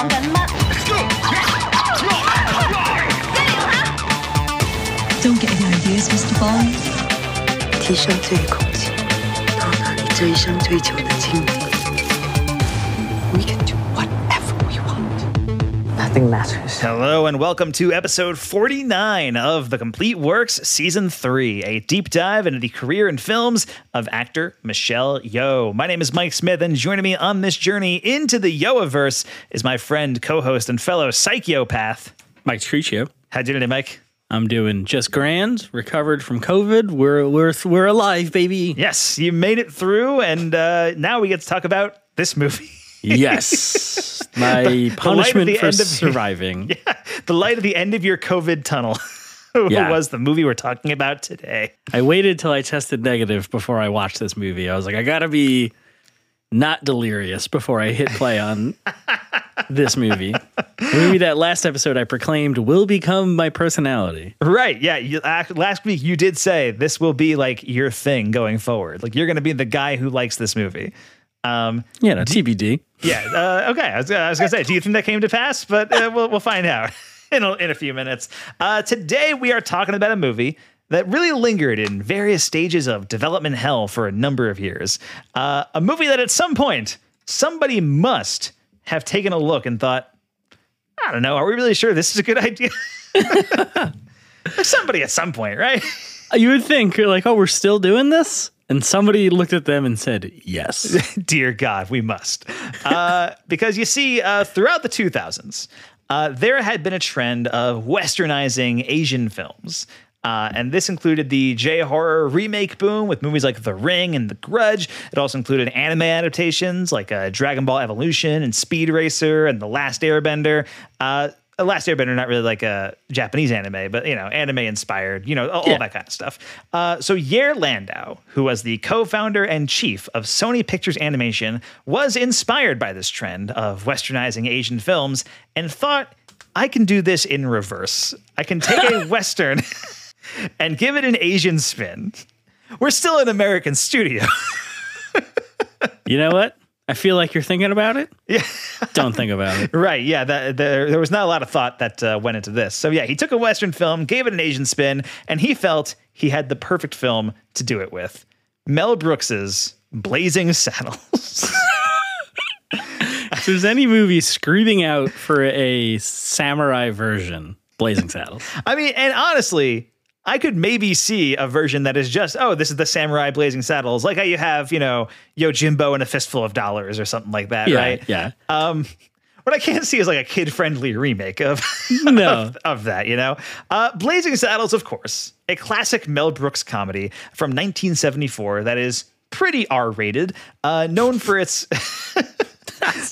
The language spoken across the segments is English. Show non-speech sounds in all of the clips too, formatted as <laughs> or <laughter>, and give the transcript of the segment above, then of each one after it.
讲紧乜？一零下。 Don't get any ideas, Mr. Bond. 提升最空气，到达你这一生追求的境地。We can do whatever we want. Nothing matters. Hello and welcome to episode 49 of The Complete Works Season 3, a deep dive into the career and films of actor Michelle Yeoh. My name is Mike Smith, and joining me on this journey into the Yeohiverse is my friend, co-host, and fellow psychopath. Mike Tricio. How you doing today, Mike? I'm doing just grand. Recovered from COVID. We're we're we're alive, baby. Yes, you made it through, and uh, now we get to talk about this movie. <laughs> Yes, <laughs> my punishment for <laughs> surviving. the light at the end of your COVID tunnel <laughs> Yeah. was the movie we're talking about today. I waited till I tested negative before I watched this movie. I was like, I gotta be not delirious before I hit play on this movie. Maybe that last episode I proclaimed will become my personality. Right. Yeah. You, ac- last week you did say this will be like your thing going forward. Like you're going to be the guy who likes this movie. Um, yeah, know, TBD. yeah. Uh, okay. I was, I was going to say, do you think that came to pass? But uh, we'll, we'll find out <laughs> in a, in a few minutes. Uh, today we are talking about a movie that really lingered in various stages of development hell for a number of years. Uh, a movie that at some point somebody must have taken a look and thought, I don't know, are we really sure this is a good idea? <laughs> <laughs> somebody at some point, right? You would think you're like, oh, we're still doing this, and somebody looked at them and said, yes. <laughs> Dear God, we must. Uh, because you see, uh, throughout the 2000s, uh, there had been a trend of westernizing Asian films. Uh, and this included the J horror remake boom with movies like The Ring and The Grudge. It also included anime adaptations like uh, Dragon Ball Evolution and Speed Racer and The Last Airbender. Uh, The Last Airbender, not really like a Japanese anime, but you know, anime inspired, you know, all, all that kind of stuff. Uh, so Yair Landau, who was the co-founder and chief of Sony Pictures Animation, was inspired by this trend of westernizing Asian films and thought, I can do this in reverse. I can take a <laughs> western <laughs> and give it an Asian spin. We're still an American studio. You know what? I feel like you're thinking about it. Yeah. <laughs> Don't think about it. Right. Yeah. That, there, there was not a lot of thought that uh, went into this. So, yeah, he took a Western film, gave it an Asian spin, and he felt he had the perfect film to do it with Mel Brooks's Blazing Saddles. <laughs> If there's any movie screaming out for a samurai version, Blazing Saddles. I mean, and honestly, I could maybe see a version that is just, oh, this is the Samurai Blazing Saddles, like how you have, you know, Yojimbo and a fistful of dollars or something like that, Yeah, right? yeah. Um, what I can't see is like a kid-friendly remake of <laughs> No. of, of that, you know. Uh, Blazing Saddles, of course, a classic Mel Brooks comedy from 1974 that is pretty R-rated, uh, known for its, <laughs>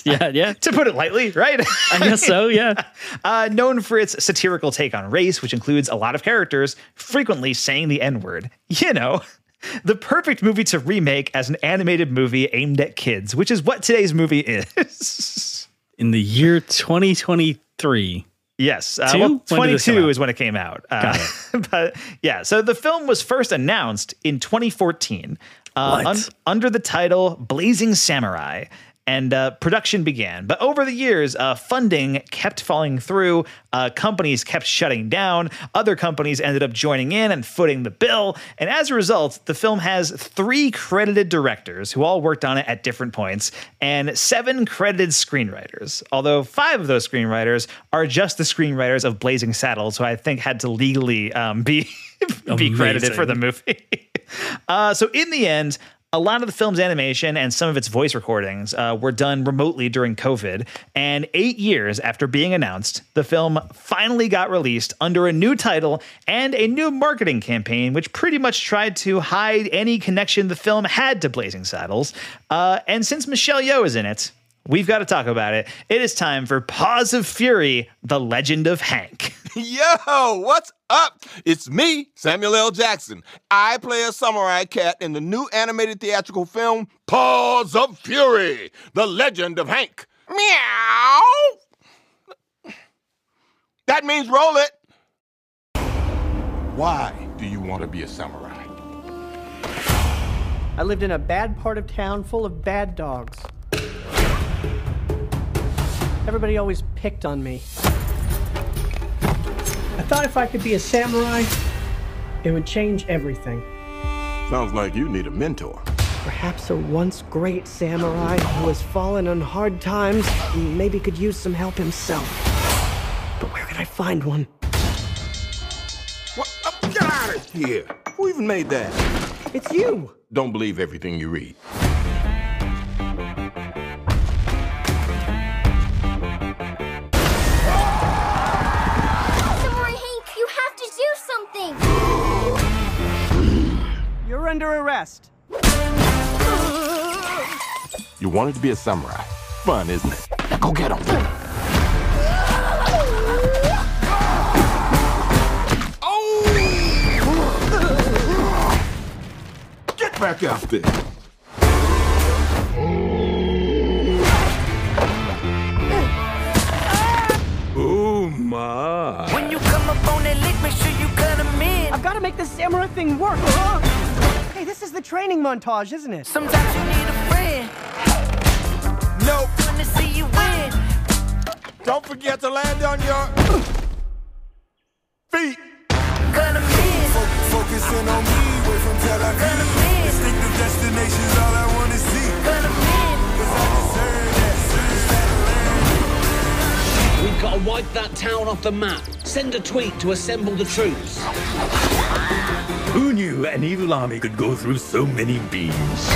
Yeah, yeah. to put it lightly, right? I guess so, yeah. <laughs> uh, known for its satirical take on race, which includes a lot of characters frequently saying the N word. You know, <laughs> the perfect movie to remake as an animated movie aimed at kids, which is what today's movie is. <laughs> In the year 2023. Yes, uh, well, When did this come 22 out? is when it came out. Uh, but yeah, so the film was first announced in 2014 uh, un- under the title Blazing Samurai. And uh, production began. But over the years, uh, funding kept falling through. Uh, companies kept shutting down. Other companies ended up joining in and footing the bill. And as a result, the film has three credited directors who all worked on it at different points and seven credited screenwriters. Although five of those screenwriters are just the screenwriters of Blazing Saddles, who I think had to legally um, be <laughs> be credited for the movie. <laughs> uh, so in the end, a lot of the film's animation and some of its voice recordings uh, were done remotely during COVID. And eight years after being announced, the film finally got released under a new title and a new marketing campaign, which pretty much tried to hide any connection the film had to Blazing Saddles. Uh, and since Michelle Yeoh is in it, we've got to talk about it. It is time for Paws of Fury: The Legend of Hank. Yo, what's up? It's me, Samuel L. Jackson. I play a samurai cat in the new animated theatrical film Paws of Fury, The Legend of Hank. Meow. That means roll it. Why do you want to be a samurai? I lived in a bad part of town full of bad dogs. Everybody always picked on me. I thought if I could be a samurai, it would change everything. Sounds like you need a mentor. Perhaps a once great samurai who has fallen on hard times and maybe could use some help himself. But where could I find one? What? Get out of here! Who even made that? It's you! Don't believe everything you read. Under arrest. You wanted to be a samurai. Fun, isn't it? Now go get him. Oh! Get back out there. Oh my. When you come up on that lick, make sure you cut them in. I've got to make this samurai thing work. Hey, this is the training montage, isn't it? Sometimes you need a friend. Nope. When to see you win. Don't forget to land on your feet. Cut them in. Focusing on me, way from Tel Cut Aviv. 'em in. Distinctive destinations, all I wanna see. Cut them in. Cause I deserve that. We've got to wipe that town off the map. Send a tweet to assemble the troops. Who knew an evil army could go through so many beams?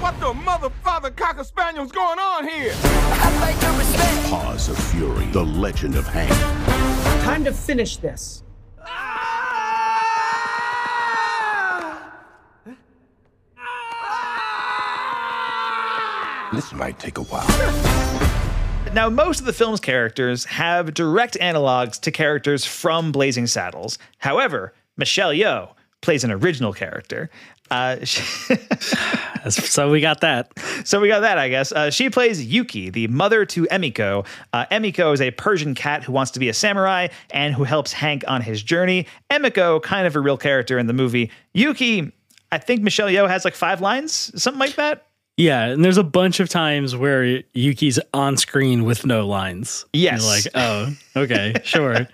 What the mother, father, cocker spaniel's going on here? I like your respect. Paws of Fury, the legend of Hank. Time to finish this. This might take a while. Now, most of the film's characters have direct analogs to characters from Blazing Saddles. However, Michelle Yeoh plays an original character. Uh, <laughs> she- So we got that. so we got that, I guess. Uh, she plays Yuki, the mother to Emiko. Uh, Emiko is a Persian cat who wants to be a samurai and who helps Hank on his journey. Emiko, kind of a real character in the movie. Yuki, I think Michelle Yeoh has like five lines, something like that. Yeah, and there's a bunch of times where Yuki's on screen with no lines. Yes. You're like, oh, okay, <laughs> sure.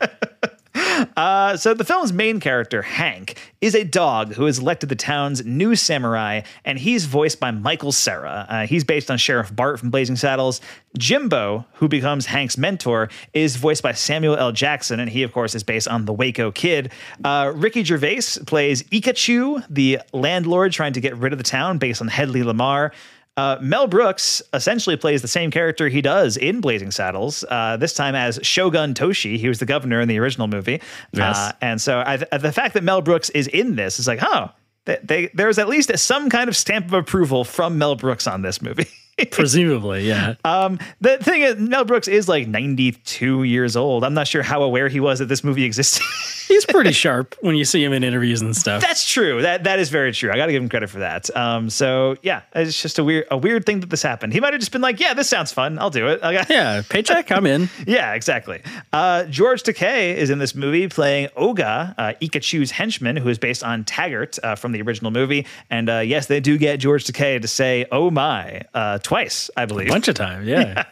Uh, so the film's main character, Hank, is a dog who is elected the town's new samurai, and he's voiced by Michael Cera. Uh, he's based on Sheriff Bart from Blazing Saddles. Jimbo, who becomes Hank's mentor, is voiced by Samuel L. Jackson, and he, of course, is based on the Waco Kid. Uh, Ricky Gervais plays Ikachu, the landlord trying to get rid of the town, based on Hedley Lamarr. Uh, Mel Brooks essentially plays the same character he does in Blazing Saddles, uh, this time as Shogun Toshi. He was the governor in the original movie. Yes. Uh, and so I, the fact that Mel Brooks is in this is like, oh, they, they, there's at least some kind of stamp of approval from Mel Brooks on this movie. <laughs> Presumably, yeah. Um, the thing is, Mel Brooks is like 92 years old. I'm not sure how aware he was that this movie existed. <laughs> He's pretty sharp when you see him in interviews and stuff. That's true. That that is very true. I got to give him credit for that. Um, so yeah, it's just a weird a weird thing that this happened. He might have just been like, yeah, this sounds fun. I'll do it. I got- yeah, paycheck, I'm in. <laughs> yeah, exactly. Uh, George Takei is in this movie playing Oga, uh, Ikachu's henchman, who is based on Taggart uh, from the original movie. And uh, yes, they do get George Takei to say "Oh my" uh, twice, I believe. A bunch of time, <laughs> yeah.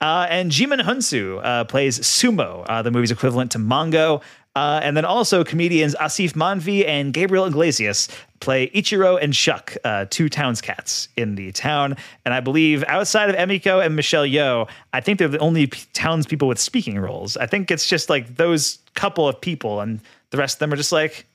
Uh, and Djimon Hounsou uh, plays Sumo, uh, the movie's equivalent to Mongo. Uh, and then also comedians Aasif Mandvi and Gabriel Iglesias play Ichiro and Shuck, uh, two towns cats in the town. And I believe outside of Emiko and Michelle Yeoh, I think they're the only p- townspeople with speaking roles. I think it's just like those couple of people, and the rest of them are just like,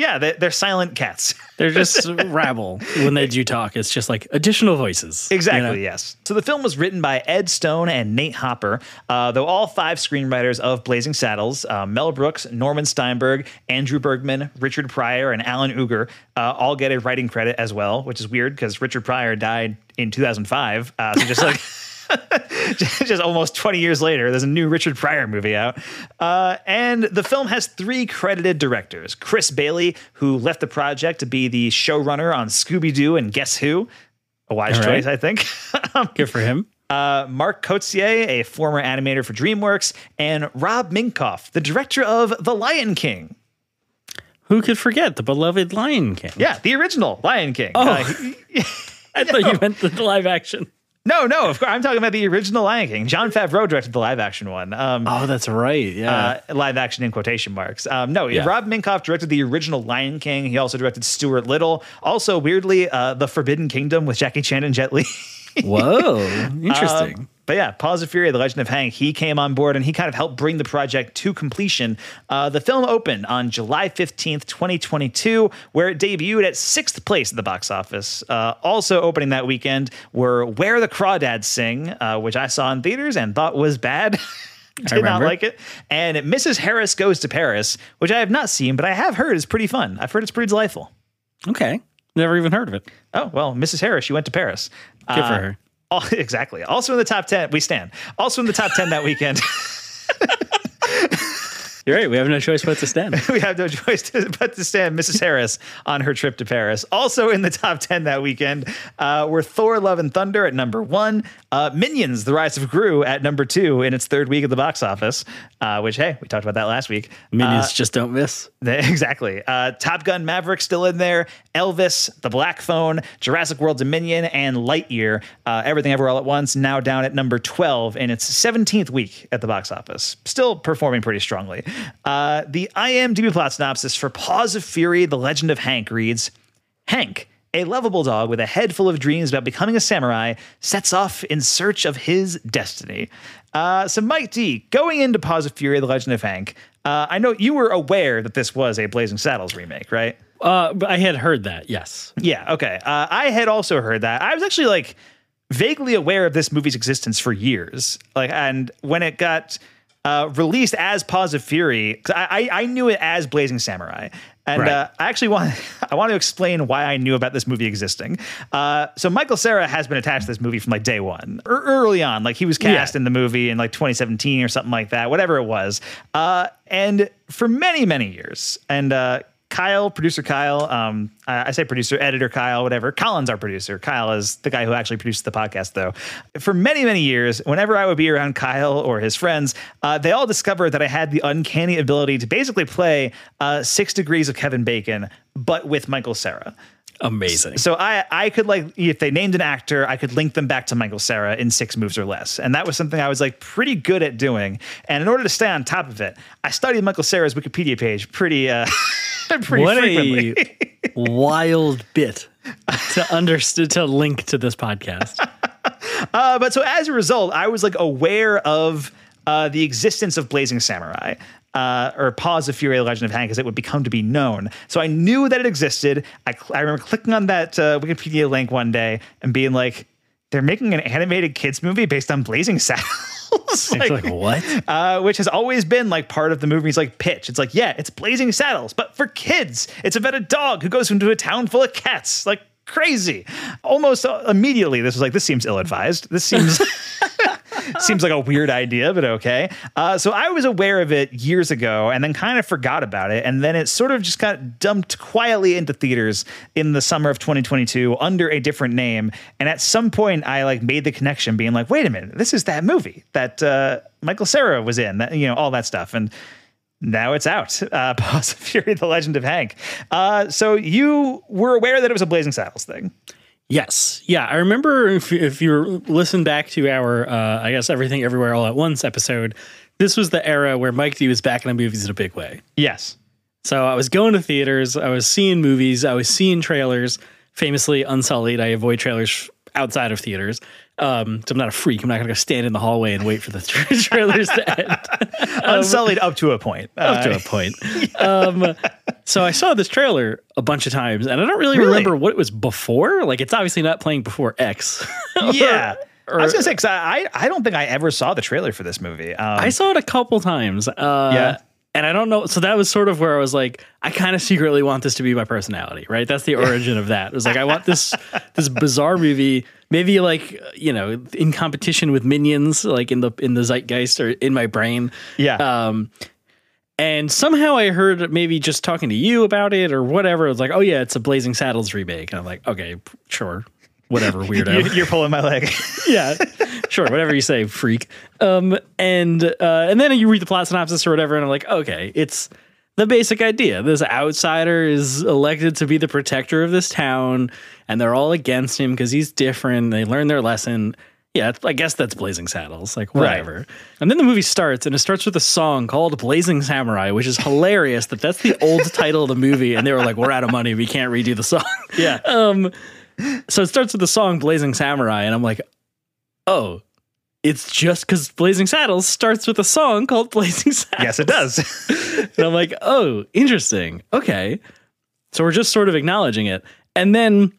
yeah, they- they're silent cats. <laughs> They're just rabble when they do talk. It's just like additional voices. you Exactly, know? yes. So the film was written by Ed Stone and Nate Hopper, uh, though all five screenwriters of Blazing Saddles, uh, Mel Brooks, Norman Steinberg, Andrew Bergman, Richard Pryor, and Alan Uger, uh, all get a writing credit as well, which is weird because Richard Pryor died in 2005. Uh, so just like. <laughs> <laughs> just almost 20 years later, there's a new Richard Pryor movie out. Uh, and the film has three credited directors Chris Bailey, who left the project to be the showrunner on Scooby Doo and Guess Who. A wise right. choice, I think. <laughs> Good for him. Uh, Mark Koetsier, a former animator for DreamWorks, and Rob Minkoff, the director of The Lion King. Who could forget the beloved Lion King? Yeah, the original Lion King. Oh. Uh, <laughs> I thought you meant the live action. No, no, of course I'm talking about the original Lion King. Jon Favreau directed the live action one. Um, Oh, that's right. Yeah. uh, live action in quotation marks. Um, no, Yeah. Rob Minkoff directed the original Lion King. He also directed Stuart Little. Also, weirdly, uh, The Forbidden Kingdom with Jackie Chan and Jet Li. Whoa. <laughs> Interesting. Um, but yeah, Paws of Fury, The Legend of Hank, he came on board and he kind of helped bring the project to completion. Uh, the film opened on July 15th, 2022, where it debuted at sixth place at the box office. Uh, also opening that weekend were Where the Crawdads Sing, uh, which I saw in theaters and thought was bad. <laughs> Did not like it. And Mrs. Harris Goes to Paris, which I have not seen, but I have heard is pretty fun. I've heard it's pretty delightful. okay. Never even heard of it. Oh, well, Mrs. Harris, she went to Paris. Good for Uh, her. Oh, <laughs> exactly. Also in the top 10, we stand. Also in the top 10 that weekend, <laughs> You're right. We have no choice but to stand. <laughs> we have no choice to, but to stand Mrs. Harris on her trip to Paris. Also in the top 10 that weekend uh, were Thor Love and Thunder at number one, uh, Minions The Rise of Gru at number two in its third week of the box office, uh, which, hey, we talked about that last week. Minions Uh, just don't miss. <laughs> Exactly. Uh, Top Gun Maverick still in there. Elvis, The Black Phone, Jurassic World Dominion, and Lightyear. Uh, Everything Everywhere All at Once now down at number 12 in its 17th week at the box office. Still performing pretty strongly. Uh, the IMDb plot synopsis for Paws of Fury, The Legend of Hank reads Hank, a lovable dog with a head full of dreams about becoming a samurai, sets off in search of his destiny. Uh, so, Mike D, going into Paws of Fury, The Legend of Hank, uh, I know you were aware that this was a Blazing Saddles remake, right? Uh, I had heard that. Yes. Yeah, okay. Uh, I had also heard that. I was actually like vaguely aware of this movie's existence for years. Like, and when it got uh, released as Paws of Fury, I, I I knew it as Blazing Samurai, and Right. uh, I actually want <laughs> I want to explain why I knew about this movie existing. Uh, so Michael Cera has been attached to this movie from like day one, or early on. Like he was cast Yeah. in the movie in like 2017 or something like that, whatever it was. Uh, and for many many years, and uh, Kyle, producer Kyle, um, I I say producer, editor Kyle, whatever. Colin's our producer. Kyle is the guy who actually produced the podcast, though. For many, many years, whenever I would be around Kyle or his friends, uh, they all discovered that I had the uncanny ability to basically play uh, Six Degrees of Kevin Bacon, but with Michael Cera. Amazing. So I I could like if they named an actor, I could link them back to Michael Cera in six moves or less, and that was something I was like pretty good at doing. And in order to stay on top of it, I studied Michael Cera's Wikipedia page pretty uh <laughs> pretty what frequently. a <laughs> wild bit to understand to link to this podcast. <laughs> Uh, but so as a result, I was like aware of uh, the existence of Blazing Samurai. Uh, or Paws of Fury, The Legend of Hank, as it would become to be known. So I knew that it existed. I, cl- I remember clicking on that uh, Wikipedia link one day and being like, they're making an animated kids movie based on Blazing Saddles. <laughs> It's like, what? uh, which has always been like part of the movie's like pitch. It's like, yeah, it's Blazing Saddles, but for kids. It's about a dog who goes into a town full of cats. Like crazy. Almost uh, immediately, this was like, this seems ill-advised. This seems <laughs> seems like a weird idea, but okay. Uh, so I was aware of it years ago, and then kind of forgot about it, and then it sort of just got dumped quietly into theaters in the summer of 2022 under a different name. And at some point, I like made the connection, being like, wait a minute, this is that movie that uh, Michael Cera was in, that you know, all that stuff, and now it's out. Uh, <laughs> Paws of Fury: The Legend of Hank. Uh, so you were aware that it was a Blazing Saddles thing. Yes. Yeah. I remember if, if you listen back to our, uh, I guess, Everything Everywhere All at Once episode, this was the era where Mike D was back in the movies in a big way. Yes. So I was going to theaters, I was seeing movies, I was seeing trailers. Famously unsullied, I avoid trailers outside of theaters. Um, so I'm not a freak. I'm not going to go stand in the hallway and wait for the <laughs> tra- trailers to end. <laughs> Unsullied up to a point. up to Uh, a point. <laughs> Um, so I saw this trailer a bunch of times, and I don't really, Really? remember what it was before. Like it's obviously not playing before X. yeah. Or- I was gonna say because I, I I don't think I ever saw the trailer for this movie. Um, I saw it a couple times. Uh, Yeah. And I don't know. So that was sort of where I was like, I kind of secretly want this to be my personality, right? That's the origin of that. It was like, I want this this bizarre movie, maybe like you know, in competition with Minions, like in the in the zeitgeist or in my brain. yeah. Um, and somehow I heard maybe just talking to you about it or whatever. It was like, oh yeah, it's a Blazing Saddles remake. And I'm like, okay, sure, whatever, <laughs> weirdo. You- You're pulling my leg. <laughs> yeah, sure, whatever you say, freak. Um, and uh, and then you read the plot synopsis or whatever, and I'm like, okay, it's the basic idea. This outsider is elected to be the protector of this town, and they're all against him because he's different. They learn their lesson. Yeah, I guess that's Blazing Saddles. Like, Right. whatever. And then the movie starts, and it starts with a song called Blazing Samurai, which is hilarious that that's the old <laughs> title of the movie. And they were like, we're out of money. We can't redo the song. Yeah. <laughs> Um, so it starts with the song Blazing Samurai, and I'm like, oh, it's just because Blazing Saddles starts with a song called <laughs> Blazing Saddles. yes, it does. And I'm like, oh, interesting. Okay. So we're just sort of acknowledging it. And then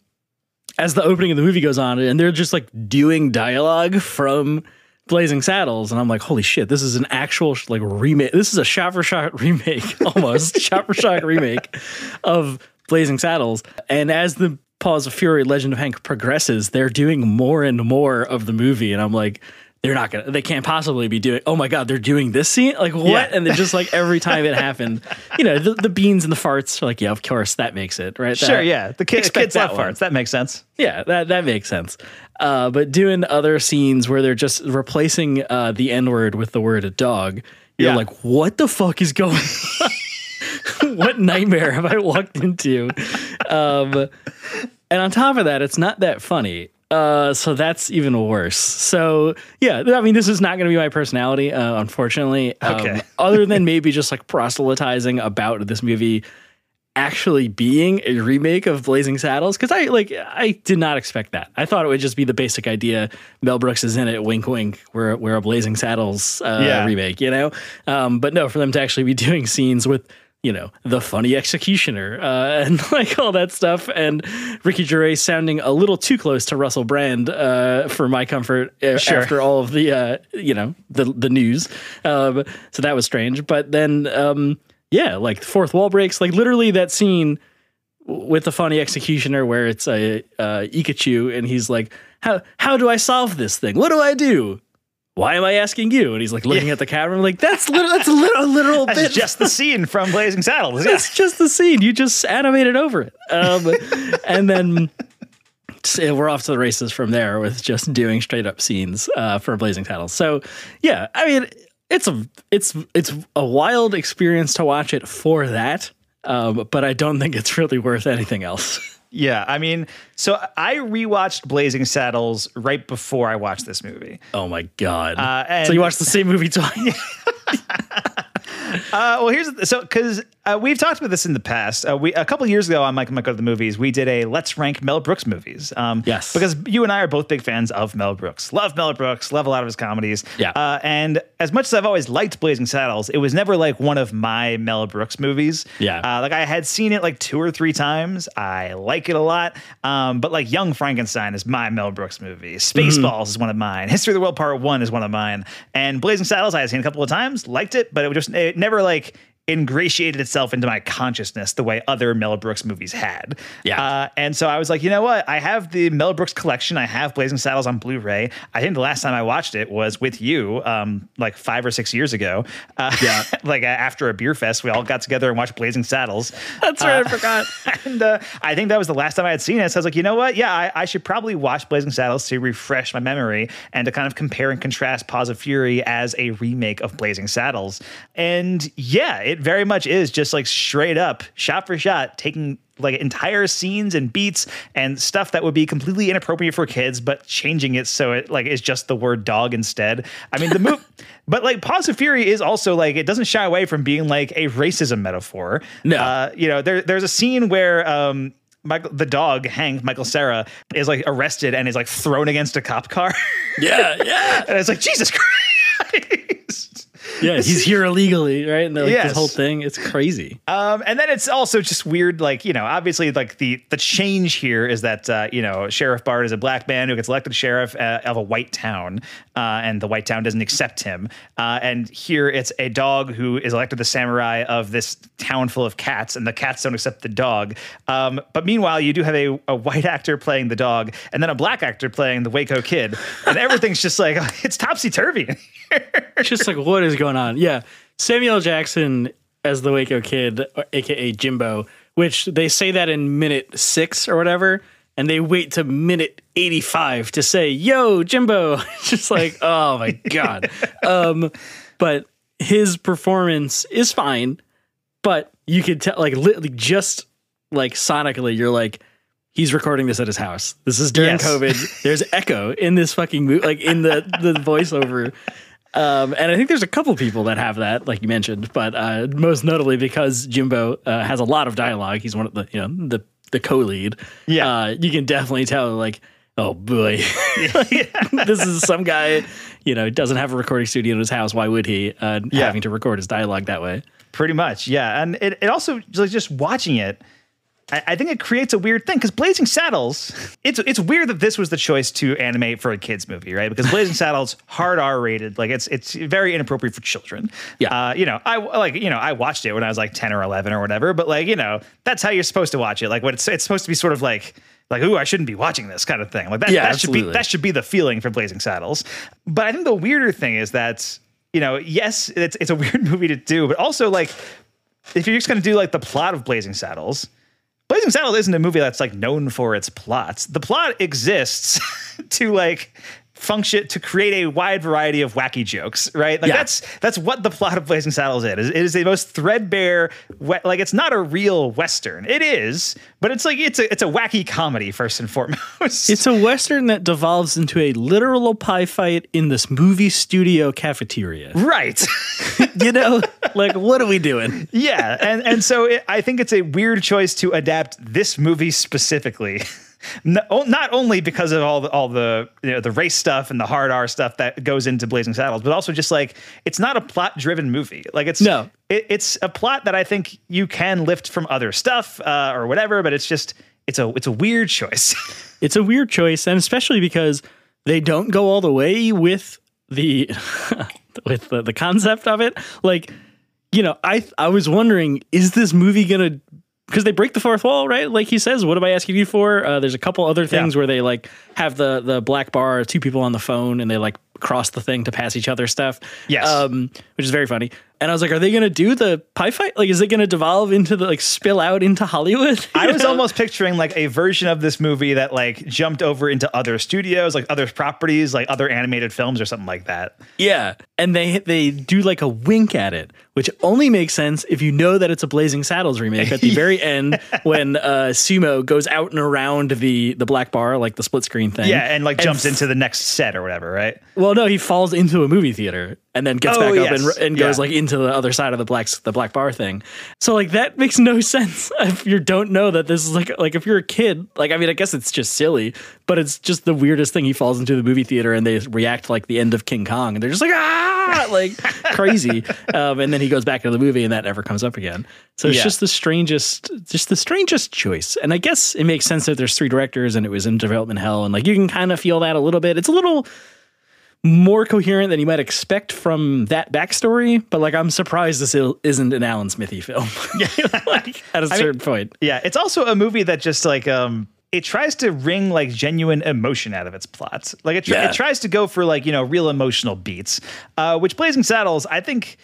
as the opening of the movie goes on, and they're just like doing dialogue from Blazing Saddles, and I'm like, holy shit, this is an actual like remake. This is a shot for shot remake, almost shot for shot remake of Blazing Saddles. And as the Paws of Fury Legend of Hank progresses, they're doing more and more of the movie. And I'm like, they're not gonna they can't possibly be doing oh my god they're doing this scene like what Yeah. and they're just like every time it <laughs> happened you know the, the beans and the farts are like yeah of course that makes it right sure, yeah. The kid, expect kids love farts. That makes sense. yeah that that makes sense uh, but doing other scenes where they're just replacing uh, the n-word with the word a dog you're Yeah. like what the fuck is going on <laughs> what nightmare have i walked into um, and on top of that it's not that funny uh, so that's even worse. So yeah, I mean, this is not going to be my personality, uh, unfortunately. Um, Okay. <laughs> other than maybe just like proselytizing about this movie actually being a remake of Blazing Saddles, because I like I did not expect that. I thought it would just be the basic idea. Mel Brooks is in it. Wink, wink. We're we're a Blazing Saddles uh, Yeah. remake, you know. Um, but no, for them to actually be <laughs> doing scenes with you know, the funny executioner uh, <laughs> and like all that stuff. And Ricky Gervais sounding a little too close to Russell Brand uh, for my comfort uh, Sure. after all of the, uh, you know, the, the news. Um, so that was strange. But then, um, yeah, like fourth wall breaks, like literally that scene with the funny executioner where it's a uh, Ikachu and he's like, how, how do I solve this thing? What do I do? Why am I asking you? And he's like looking at the camera. I'm like, that's little, that's a <laughs> little, a literal That's bit. just the scene from Blazing Saddles. Yeah. It's just the scene. You just animated over it. Um, <laughs> and then we're off to the races from there with just doing straight up scenes uh, for Blazing Saddles. So yeah, I mean, it's a it's it's a wild experience to watch it for that. Um, but I don't think it's really worth anything else. <laughs> Yeah, I mean, so I rewatched Blazing Saddles right before I watched this movie. Oh my god! Uh, and- so you watched the same movie twice? <laughs> Uh, well, here's the, so because uh, we've talked about this in the past. Uh, we a couple years ago on Mike and Mike Go to the Movies, we did a let's rank Mel Brooks movies. Um, Yes. because you and I are both big fans of Mel Brooks. Love Mel Brooks. Love a lot of his comedies. Yeah. Uh, and as much as I've always liked Blazing Saddles, it was never like one of my Mel Brooks movies. Yeah. Uh, like I had seen it like two or three times. I like it a lot. Um, but like Young Frankenstein is my Mel Brooks movie. Spaceballs is one of mine. History of the World Part One is one of mine. And Blazing Saddles I had seen a couple of times, liked it, but it just it never like ingratiated itself into my consciousness the way other Mel Brooks movies had. Yeah. Uh, and so I was like, you know what? I have the Mel Brooks collection. I have Blazing Saddles on Blu-ray. I think the last time I watched it was with you, um, like five or six years ago. Uh, Yeah. <laughs> like uh, after a beer fest, we all got together and watched Blazing Saddles. That's right. I forgot. <laughs> and uh, I think that was the last time I had seen it. So I was like, you know what? Yeah, I, I should probably watch Blazing Saddles to refresh my memory and to kind of compare and contrast Paws of Fury as a remake of Blazing Saddles. And yeah, it very much is just like straight up, shot for shot, taking like entire scenes and beats and stuff that would be completely inappropriate for kids, but changing it so it like is just the word dog instead. I mean, the move, <laughs> but like Paws of Fury is also like it doesn't shy away from being like a racism metaphor. No. uh, you know, there there's a scene where um. Michael, the dog Hank, Michael Cera, is like arrested and is like thrown against a cop car, yeah, yeah, <laughs> and it's like Jesus Christ. Yeah. He's <laughs> here illegally, right? And they're like Yes. this whole thing. It's crazy. Um, and then it's also just weird, like you know, obviously, like the the change here is that uh, you know Sheriff Bart is a black man who gets elected sheriff uh, of a white town, uh, and the white town doesn't accept him. Uh, and here it's a dog who is elected the samurai of this town full of cats, and the cats don't accept the dog. Um, but meanwhile, you do have a, a white actor playing the dog, and then a black actor playing the Waco kid, and everything's just like <laughs> it's topsy turvy. <laughs> <laughs> Just like what is going on? Yeah, Samuel Jackson as the Waco Kid, aka Jimbo, which they say that in minute six or whatever, and they wait to minute eighty-five to say "Yo, Jimbo." <laughs> Just like, oh my god. <laughs> um, but his performance is fine. but you could tell like li- just like sonically, you're like. He's recording this at his house. This is during Yes. COVID. There's echo in this fucking movie, like in the the voiceover. Um, and I think there's a couple people that have that, like you mentioned, but uh, most notably because Jimbo uh, has a lot of dialogue. He's one of the you know the the co-lead. Yeah. uh, you can definitely tell like, oh boy, <laughs> <laughs> this is some guy. You know, doesn't have a recording studio in his house. Why would he? Uh, Yeah. Having to record his dialogue that way. Pretty much, yeah. And it, it also like just watching it, I, I think it creates a weird thing because Blazing Saddles, it's it's weird that this was the choice to animate for a kids movie, right? Because Blazing Saddles hard R rated, like it's it's very inappropriate for children. Yeah. uh, you know, I like you know I watched it when I was like ten or eleven or whatever, but like you know that's how you're supposed to watch it. Like when it's it's supposed to be sort of like. Like, ooh, I shouldn't be watching this kind of thing. Like that, Yeah, that should be that should be the feeling for Blazing Saddles. But I think the weirder thing is that you know, yes, it's it's a weird <laughs> movie to do, but also like if you're just going to do like the plot of Blazing Saddles, Blazing Saddles isn't a movie that's like known for its plots. The plot exists <laughs> to like function to create a wide variety of wacky jokes, right? Like Yeah. that's that's what the plot of Blazing Saddles is. It is the most threadbare, like it's not a real western. It is, but it's like it's a it's a wacky comedy first and foremost. It's a western that devolves into a literal pie fight in this movie studio cafeteria. right. <laughs> <laughs> you know, like what are we doing? yeah, and and so it, I think it's a weird choice to adapt this movie specifically. No, not only because of all the all the you know, the race stuff and the hard R stuff that goes into Blazing Saddles, but also just like it's not a plot driven movie. Like it's No. it, it's a plot that I think you can lift from other stuff uh, or whatever, but it's just it's a it's a weird choice. <laughs> It's a weird choice, and especially because they don't go all the way with the <laughs> with the, the concept of it. Like, you know, I I was wondering, is this movie gonna because they break the fourth wall, right? Like he says, "What am I asking you for?" Uh, there's a couple other things Yeah. where they like have the the black bar, two people on the phone, and they like cross the thing to pass each other stuff. Yes. um, which is very funny. And I was like, "Are they gonna do the pie fight? Like, is it gonna devolve into the like spill out into Hollywood?" <laughs> I was almost picturing like a version of this movie that like jumped over into other studios, like other properties, like other animated films or something like that. Yeah, and they they do like a wink at it, which only makes sense if you know that it's a Blazing Saddles remake. At the <laughs> very end, when uh, Sumo goes out and around the the black bar, like the split screen thing. Yeah, and like jumps f- into the next set or whatever, right? Well, no, he falls into a movie theater and then gets Oh, back up and, and goes Yeah. like into the other side of the black the black bar thing. So like that makes no <laughs> sense if you don't know that this is like like if you're a kid. Like I mean, I guess it's just silly, but it's just the weirdest thing. He falls into the movie theater and they react like the end of King Kong, and they're just like ah, like crazy. <laughs> Um, and then he goes back into the movie, and that never comes up again. So it's Yeah. just the strangest, just the strangest choice. And I guess it makes sense that there's three directors and it was in development hell, and like you can kind of feel that a little bit. It's a little more coherent than you might expect from that backstory, but like I'm surprised this isn't an Alan Smithee film. <laughs> Yeah, <laughs> like at a mean- certain point. Yeah, it's also a movie that just like um it tries to wring like genuine emotion out of its plots. Like it, tr- Yeah. it tries to go for like, you know, real emotional beats. Uh which Blazing Saddles, I think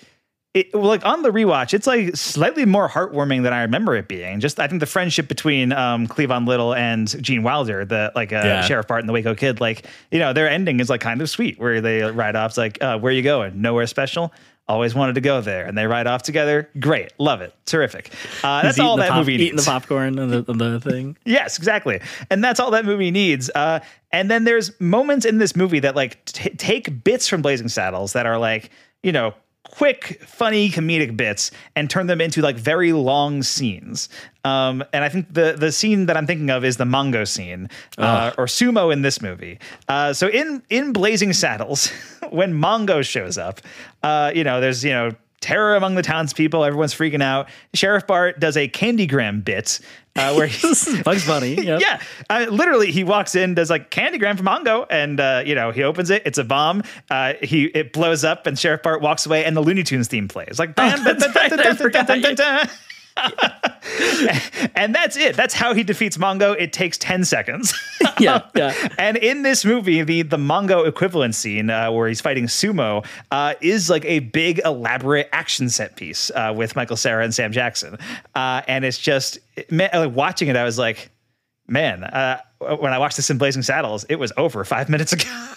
it, like on the rewatch, it's like slightly more heartwarming than I remember it being. Just I think the friendship between um, Cleavon Little and Gene Wilder, the like uh, Yeah. Sheriff Bart and the Waco Kid, like you know their ending is like kind of sweet, where they ride off. It's like, uh, where you going? Nowhere special. Always wanted to go there, and they ride off together. Great, love it, terrific. Uh, that's all that pop- movie eating the popcorn and the, the thing. <laughs> Yes, exactly. And that's all that movie needs. Uh, and then there's moments in this movie that like t- take bits from Blazing Saddles that are like, you know, quick, funny, comedic bits and turn them into like very long scenes. Um, and I think the the scene that I'm thinking of is the Mongo scene uh, or sumo in this movie. Uh, so in in Blazing Saddles, <laughs> when Mongo shows up, uh, you know, there's you know terror among the townspeople. Everyone's freaking out. Sheriff Bart does a Candygram bit uh, where he, <laughs> This Bugs Bunny. <laughs> Yep. yeah, uh, literally, he walks in, does like Candygram from Mongo, and uh, you know he opens it. It's a bomb. Uh, he it blows up, and Sheriff Bart walks away, and the Looney Tunes theme plays like. <laughs> and that's it. That's how he defeats Mongo. It takes 10 seconds. <laughs> yeah, yeah. <laughs> And in this movie, the, the Mongo equivalent scene uh, where he's fighting Sumo uh, is like a big, elaborate action set piece uh, with Michael Cera and Sam Jackson. Uh, and it's just, man, like, watching it, I was like, man, uh, when I watched this in Blazing Saddles, it was over five minutes ago.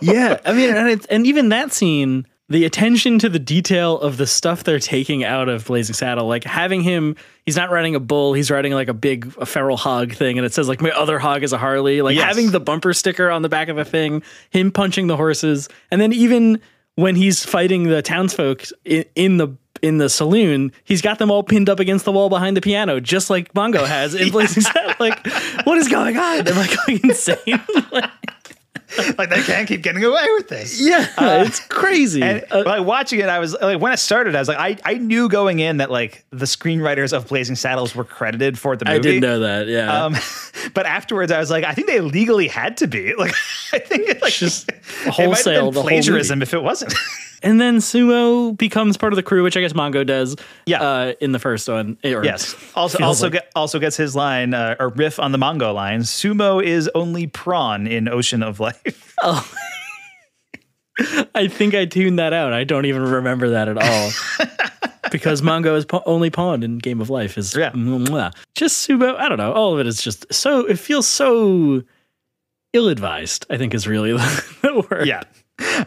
yeah. I mean, and, and even that scene the attention to the detail of the stuff they're taking out of Blazing Saddle, like having him, he's not riding a bull, he's riding like a big a feral hog thing, and it says like my other hog is a Harley. Like Yes. having the bumper sticker on the back of a thing, him punching the horses, and then even when he's fighting the townsfolk in, in the in the saloon, he's got them all pinned up against the wall behind the piano, just like Mongo has in <laughs> Blazing Saddle. Like, what is going on? Am I going insane? <laughs> Like, <laughs> like they can't keep getting away with this. yeah, it's crazy. And Uh, like watching it, I was like, when I started, I was like, I, I knew going in that like the screenwriters of Blazing Saddles were credited for the movie. I didn't know that. Yeah. Um, <laughs> but afterwards, I was like, I think they legally had to be. <laughs> Like, I think it, like Just it wholesale whole plagiarism if it wasn't. and then Sumo becomes part of the crew, which I guess Mongo does. Yeah. Uh, in the first one. Or yes. Also, also like- get, also gets his line uh, or riff on the Mongo line. Sumo is only prawn in Ocean of Life. I think I tuned that out. I don't even remember that at all. <laughs> because Mongo is pa- only pawned in Game of Life. Is Yeah. mwah. just Subo. I don't know. All of it is just so. It feels so ill-advised. I think is really <laughs> the word. yeah.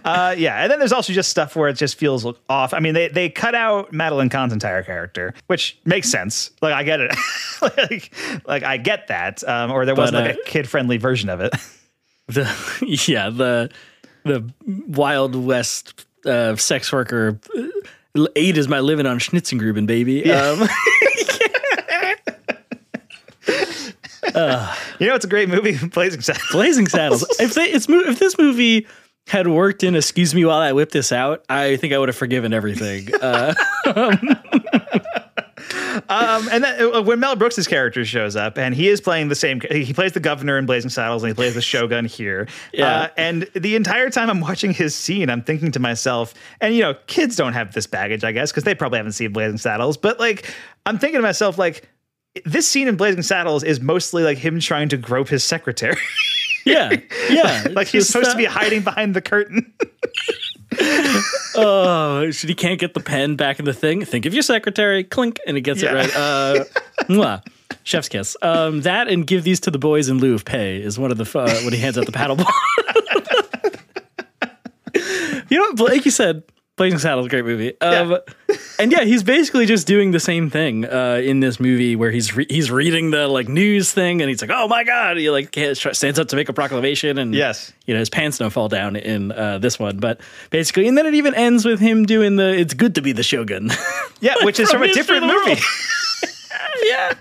Uh, yeah, and then there's also just stuff where it just feels off. I mean, they they cut out Madeline Kahn's entire character, which makes sense. Like I get it, <laughs> like, like I get that. Um, or there was But, like uh, a kid friendly version of it. The <laughs> yeah the the wild west uh, sex worker uh, eight is my living on schnitzengruben baby. Um <laughs> You know, it's a great movie, <laughs> Blazing Saddles. blazing saddles. If they it's if this movie had worked in excuse me while i whip this out i think i would have forgiven everything. Uh Um, and then uh, when Mel Brooks' character shows up, and he is playing the same, he plays the governor in Blazing Saddles, and he plays the <laughs> Shogun here. Yeah. Uh, and the entire time I'm watching his scene, I'm thinking to myself, and you know, kids don't have this baggage, I guess, because they probably haven't seen Blazing Saddles. But like, I'm thinking to myself, like, this scene in Blazing Saddles is mostly like him trying to grope his secretary. yeah <laughs> yeah like he's supposed uh, to be hiding behind the curtain. <laughs> oh should he can't get the pen back in the thing? Think of your secretary. Clink and it gets Yeah. it right. Uh <laughs> mwah. chef's kiss. Um that and give these to the boys in lieu of pay is one of the uh, when he hands out the paddle ball. <laughs> You know what like you said blazing saddles a great movie. Um and yeah he's basically just doing the same thing uh in this movie where he's re- he's reading the like news thing and he's like oh my god he like stands up to make a proclamation and Yes. you know his pants don't fall down in uh, this one. But basically and then it even ends with him doing the it's good to be the shogun. <laughs> Yeah, which is From from a different movie. <laughs> yeah.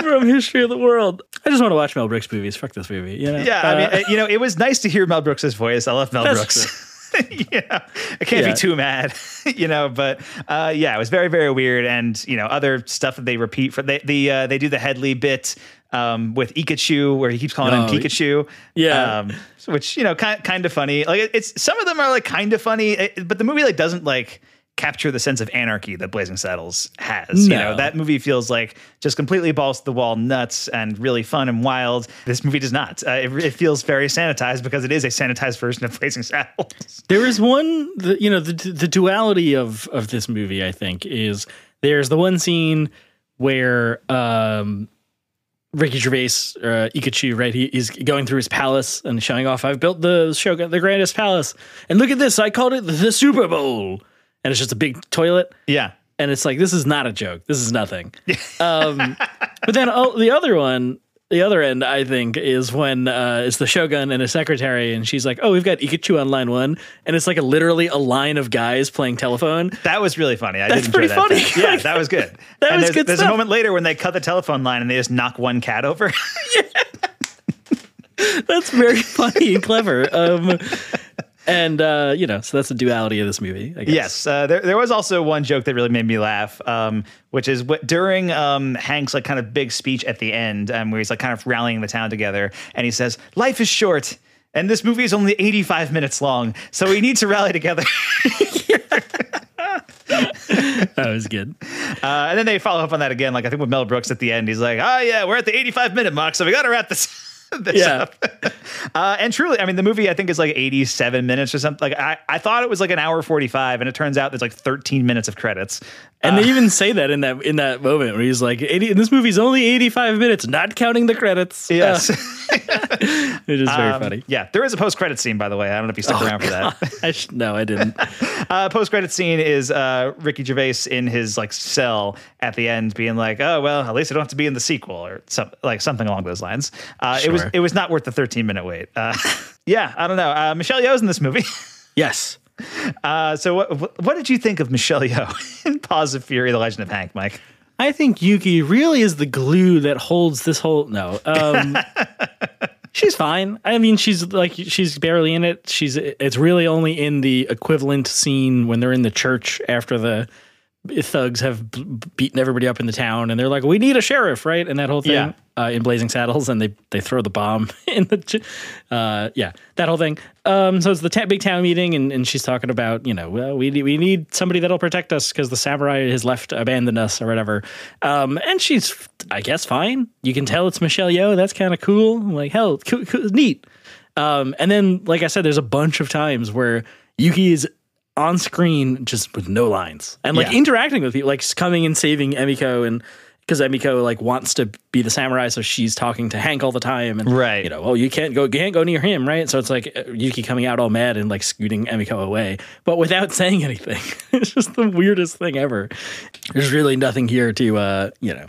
From history of the world. I just want to watch mel brooks movies. Fuck this movie you know? Yeah, I Uh, mean, uh, you know, it was nice to hear Mel Brooks' voice. I love Mel Brooks. <laughs> know, I can't Yeah. be too mad, <laughs> you know, but uh, yeah, it was very, very weird. And, you know, other stuff that they repeat for they, the, uh, they do the Hedley bit um, with Pikachu where he keeps calling Oh, him Pikachu. yeah. Um, which, you know, kind, kind of funny. Like it's, some of them are like kind of funny, it- but the movie like doesn't like capture the sense of anarchy that Blazing Saddles has. You know, that movie feels like just completely balls to the wall nuts and really fun and wild. This movie does not. Uh, it, it feels very sanitized because it is a sanitized version of <laughs> Blazing Saddles. There is one, the, you know, the the duality of of this movie. I think is there's the one scene where um, Ricky Gervais, uh, Ikachu, right? He, he's going through his palace and showing off. I've built the shogun, the grandest palace, and look at this. I called it the Super Bowl, and it's just a big toilet. Yeah. and it's like this is not a joke. This is nothing. <laughs> um, but then oh, the other one, the other end, I think, is when uh, it's the Shogun and his secretary, and she's like, "Oh, we've got Ikachu on line one," and it's like a literally a line of guys playing telephone. That was really funny. I That's pretty that funny. bit. <laughs> Yeah, that was good. That and was there's, good There's a moment later when they cut the telephone line and they just knock one cat over. <laughs> yeah. That's very funny and clever. Um, and uh, you know, so that's the duality of this movie. I guess. Yes, uh, there there was also one joke that really made me laugh, um, which is what during um, Hank's like kind of big speech at the end, um, where he's like kind of rallying the town together, and he says, "Life is short." And this movie is only 85 minutes long, so we need to rally together. <laughs> that was good. Uh, and then they follow up on that again, like I think with Mel Brooks at the end. He's like, "Oh yeah, we're at the 85 minute mark, so we got to wrap this." <laughs> this Yeah. up. <laughs> uh, and truly, I mean, the movie I think is like 87 minutes or something. Like I, I thought it was like an hour 45, and it turns out there's like 13 minutes of credits. And Uh, they even say that in that in that moment where he's like, 80, "This movie's only eighty-five minutes, not counting the credits." yes. Uh, <laughs> it is very Um, funny. Yeah, there is a post credit scene, by the way. I don't know if you stuck around for that. I sh- no, I didn't. uh, Post credit scene is uh, Ricky Gervais in his like cell at the end, being like, "Oh well, at least I don't have to be in the sequel," or some, like something along those lines. Uh, It was Sure. it was not worth the 13 minute wait. Uh, <laughs> yeah, I don't know. Uh, Michelle Yeoh's in this movie. <laughs> Yes. Uh, so what, what what did you think of Michelle Yeoh <laughs> in Paws of Fury: The Legend of Hank, Mike? I think Yuki really is the glue that holds this whole. No, um, she's fine. I mean, she's like she's barely in it. She's it's really only in the equivalent scene when they're in the church after the thugs have b- beaten everybody up in the town, and they're like, "We need a sheriff," right? And that whole thing Yeah. uh, in Blazing Saddles, and they they throw the bomb <laughs> in the, ch- uh, yeah, that whole thing. Um, so it's the ta- big town meeting, and, and she's talking about, you know, well, we need, we need somebody that'll protect us because the samurai has left, abandoned us, or whatever. Um, and she's, I guess, fine. You can tell it's Michelle Yeoh. That's kind of cool. I'm like, hell, cool, cool, neat. Um, and then, like I said, there's a bunch of times where Yuki is on screen just with no lines and like Yeah. interacting with people, like coming and saving Emiko and because Emiko like wants to be the samurai, so she's talking to Hank all the time, and Right. you know, oh, you can't go, you can't go near him, right? So it's like uh, Yuki coming out all mad and like scooting Emiko away, but without <laughs> saying anything. <laughs> it's just the weirdest thing ever. There's really nothing here to, uh, you know,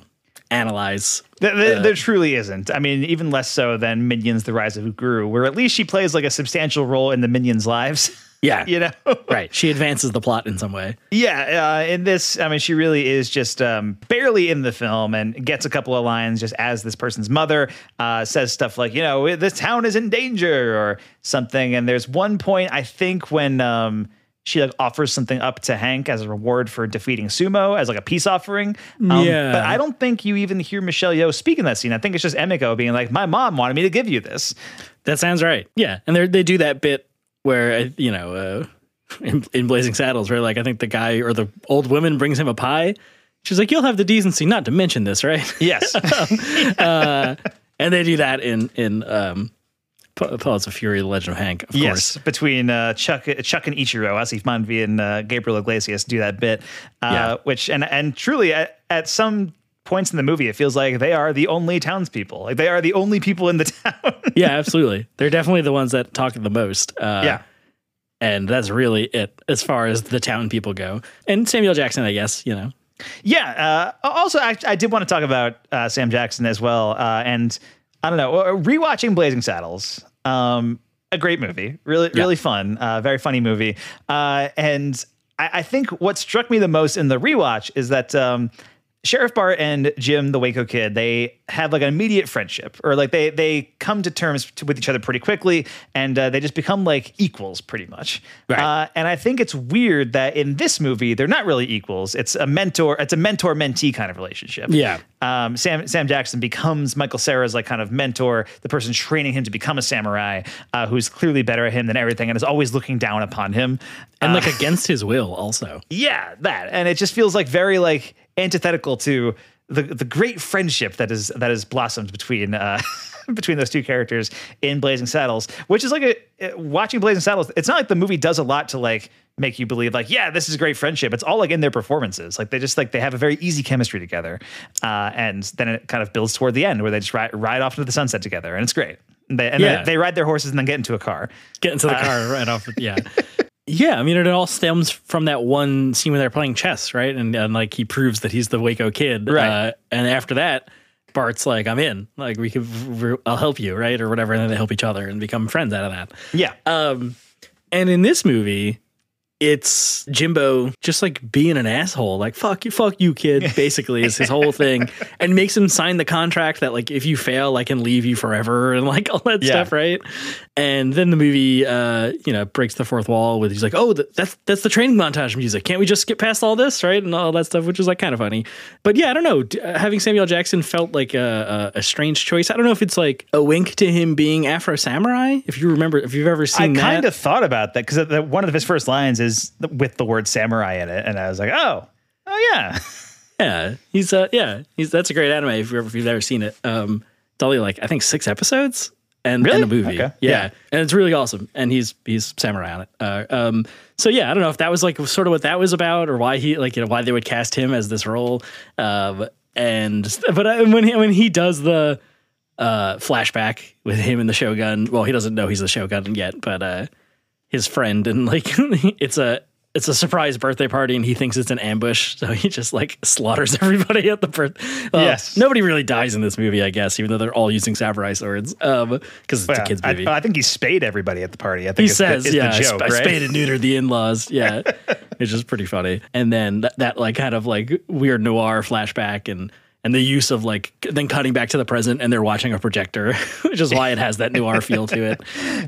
analyze. There, there, there truly isn't. I mean, even less so than Minions: The Rise of Gru, where at least she plays like a substantial role in the Minions' lives. <laughs> Yeah, you know. <laughs> right. She advances the plot in some way. Yeah, uh, in this, I mean, she really is just um, barely in the film and gets a couple of lines just as this person's mother uh, says stuff like, you know, this town is in danger or something. And there's one point, I think, when um, she like offers something up to Hank as a reward for defeating Sumo as like a peace offering. Um, Yeah. But I don't think you even hear Michelle Yeoh speak in that scene. I think it's just Emiko being like, my mom wanted me to give you this. That sounds right. Yeah, and they they do that bit where uh, you know uh, in, in Blazing Saddles, where like I think the guy or the old woman brings him a pie. She's like, "You'll have the decency not to mention this, right?" Yes. <laughs> uh, and they do that in in um, Paws of Fury: The Legend of Hank, of yes, course. between uh, Chuck, Chuck and Ichiro, Aasif Mandvi and uh, Gabriel Iglesias do that bit, uh, Yeah. which and and truly at, at some points in the movie, it feels like they are the only townspeople, like they are the only people in the <laughs> town. yeah, absolutely. They're definitely the ones that talk the most. Uh, yeah, and that's really it as far as the town people go. And Samuel Jackson, I guess, you know, yeah. Uh, also, I, I did want to talk about uh, Sam Jackson as well, uh, and I don't know, uh, rewatching Blazing Saddles. Um, a great movie, really, really fun, uh, very funny movie. Uh, and I, I think what struck me the most in the rewatch is that um, Sheriff Bart and Jim, the Waco kid, they have like an immediate friendship, or like they they come to terms to, with each other pretty quickly, and uh, they just become like equals pretty much. Uh, and I think it's weird that in this movie they're not really equals. It's a mentor, it's a mentor mentee kind of relationship. Yeah. Um, Sam Sam Jackson becomes Michael Cera's like kind of mentor, the person training him to become a samurai, uh, who's clearly better at him than everything, and is always looking down upon him. and Uh, like against his will, also. <laughs> yeah, that, and it just feels like very like antithetical to the the great friendship that is that has blossomed between uh, <laughs> between those two characters in Blazing Saddles, which is like a watching Blazing Saddles. It's not like the movie does a lot to like make you believe like yeah this is a great friendship. It's all like in their performances. Like they just like they have a very easy chemistry together, uh, and then it kind of builds toward the end where they just ride, ride off into the sunset together, and it's great. They, and Yeah. they, they ride their horses and then get into a car. Get into the Uh, car right off. Yeah. <laughs> Yeah, I mean, it all stems from that one scene where they're playing chess, right? And, and like he proves that he's the Waco kid, Right. Uh, and after that, Bart's like, "I'm in. Like, we could, I'll help you, right, or whatever." And then they help each other and become friends out of that. Yeah. Um, and in this movie, it's Jimbo just like being an asshole, like "fuck you, fuck you, kid." <laughs> Basically, is his whole thing, and makes him sign the contract that like if you fail, I can leave you forever and like all that Yeah. stuff, right? And then the movie, uh, you know, breaks the fourth wall with he's like, "Oh, that's that's the training montage music. Can't we just skip past all this, right?" And all that stuff, which is like kind of funny. But yeah, I don't know. Uh, Having Samuel Jackson felt like a, a, a strange choice. I don't know if it's like a wink to him being Afro Samurai. If you remember, if you've ever I seen that, I kind of thought about that because one of his first lines is with the word samurai in it, and I was like, oh, oh yeah, <laughs> Yeah, he's uh yeah, he's that's a great anime if, you ever, if you've ever seen it. Um, it's only like I think six episodes and, Really? and a movie. Okay. Yeah. Yeah. and it's really awesome. And he's he's samurai on it. Uh, um, so yeah, I don't know if that was like sort of what that was about, or why he like you know why they would cast him as this role. Um, and but uh, when he, when he does the uh flashback with him and the Shogun, well, he doesn't know he's the Shogun yet, but uh his friend and like <laughs> it's a it's a surprise birthday party and he thinks it's an ambush, so he just like slaughters <laughs> everybody at the birth. Well, Yes. nobody really dies in this movie, I guess, even though they're all using samurai swords. Um, because it's Well, a kids I, movie. I think he spayed everybody at the party. I think he the- says, "Yeah, the I joke, I right? spayed and neutered the in-laws." Yeah, <laughs> it's just pretty funny. And then that, that like kind of like weird noir flashback and and the use of like then cutting back to the present and they're watching a projector, <laughs> which is why it has that noir feel to it.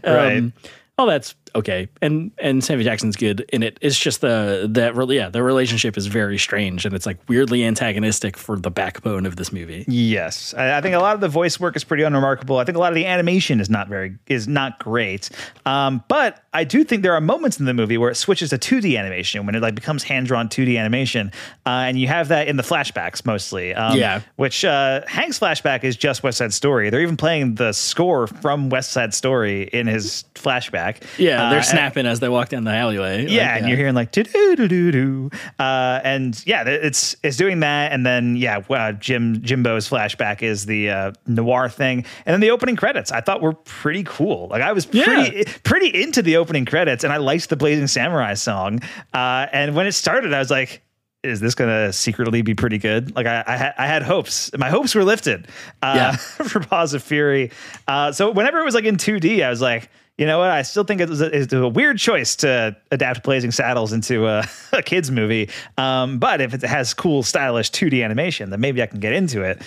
Right. Oh, that's okay. And and Samuel Jackson's good in it. It's just the that really yeah, the relationship is very strange and it's like weirdly antagonistic for the backbone of this movie. Yes, I, I think a lot of the voice work is pretty unremarkable. I think a lot of the animation is not very is not great. Um, but I do think there are moments in the movie where it switches to 2D animation when it like becomes hand drawn 2D animation, uh, and you have that in the flashbacks mostly. Um, Yeah. which uh, Hank's flashback is just West Side Story. They're even playing the score from West Side Story in his flashback. Yeah, Uh, they're snapping as they walk down the alleyway. yeah, Like, and you're hearing like do do do do do, uh, and yeah, it's it's doing that, and then yeah, uh, Jim Jimbo's flashback is the uh, noir thing, and then the opening credits I thought were pretty cool. Like I was pretty pretty into the opening credits, and I liked the Blazing Samurai song, uh, and when it started, I was like. Is this gonna secretly be pretty good? Like I, I had, I had hopes. My hopes were lifted uh, Yeah. <laughs> for Paws of Fury. Uh, so whenever it was like in 2D, I was like, you know what? I still think it was a, it's a weird choice to adapt Blazing Saddles into a, <laughs> a kids movie. Um, but if it has cool, stylish 2D animation, then maybe I can get into it.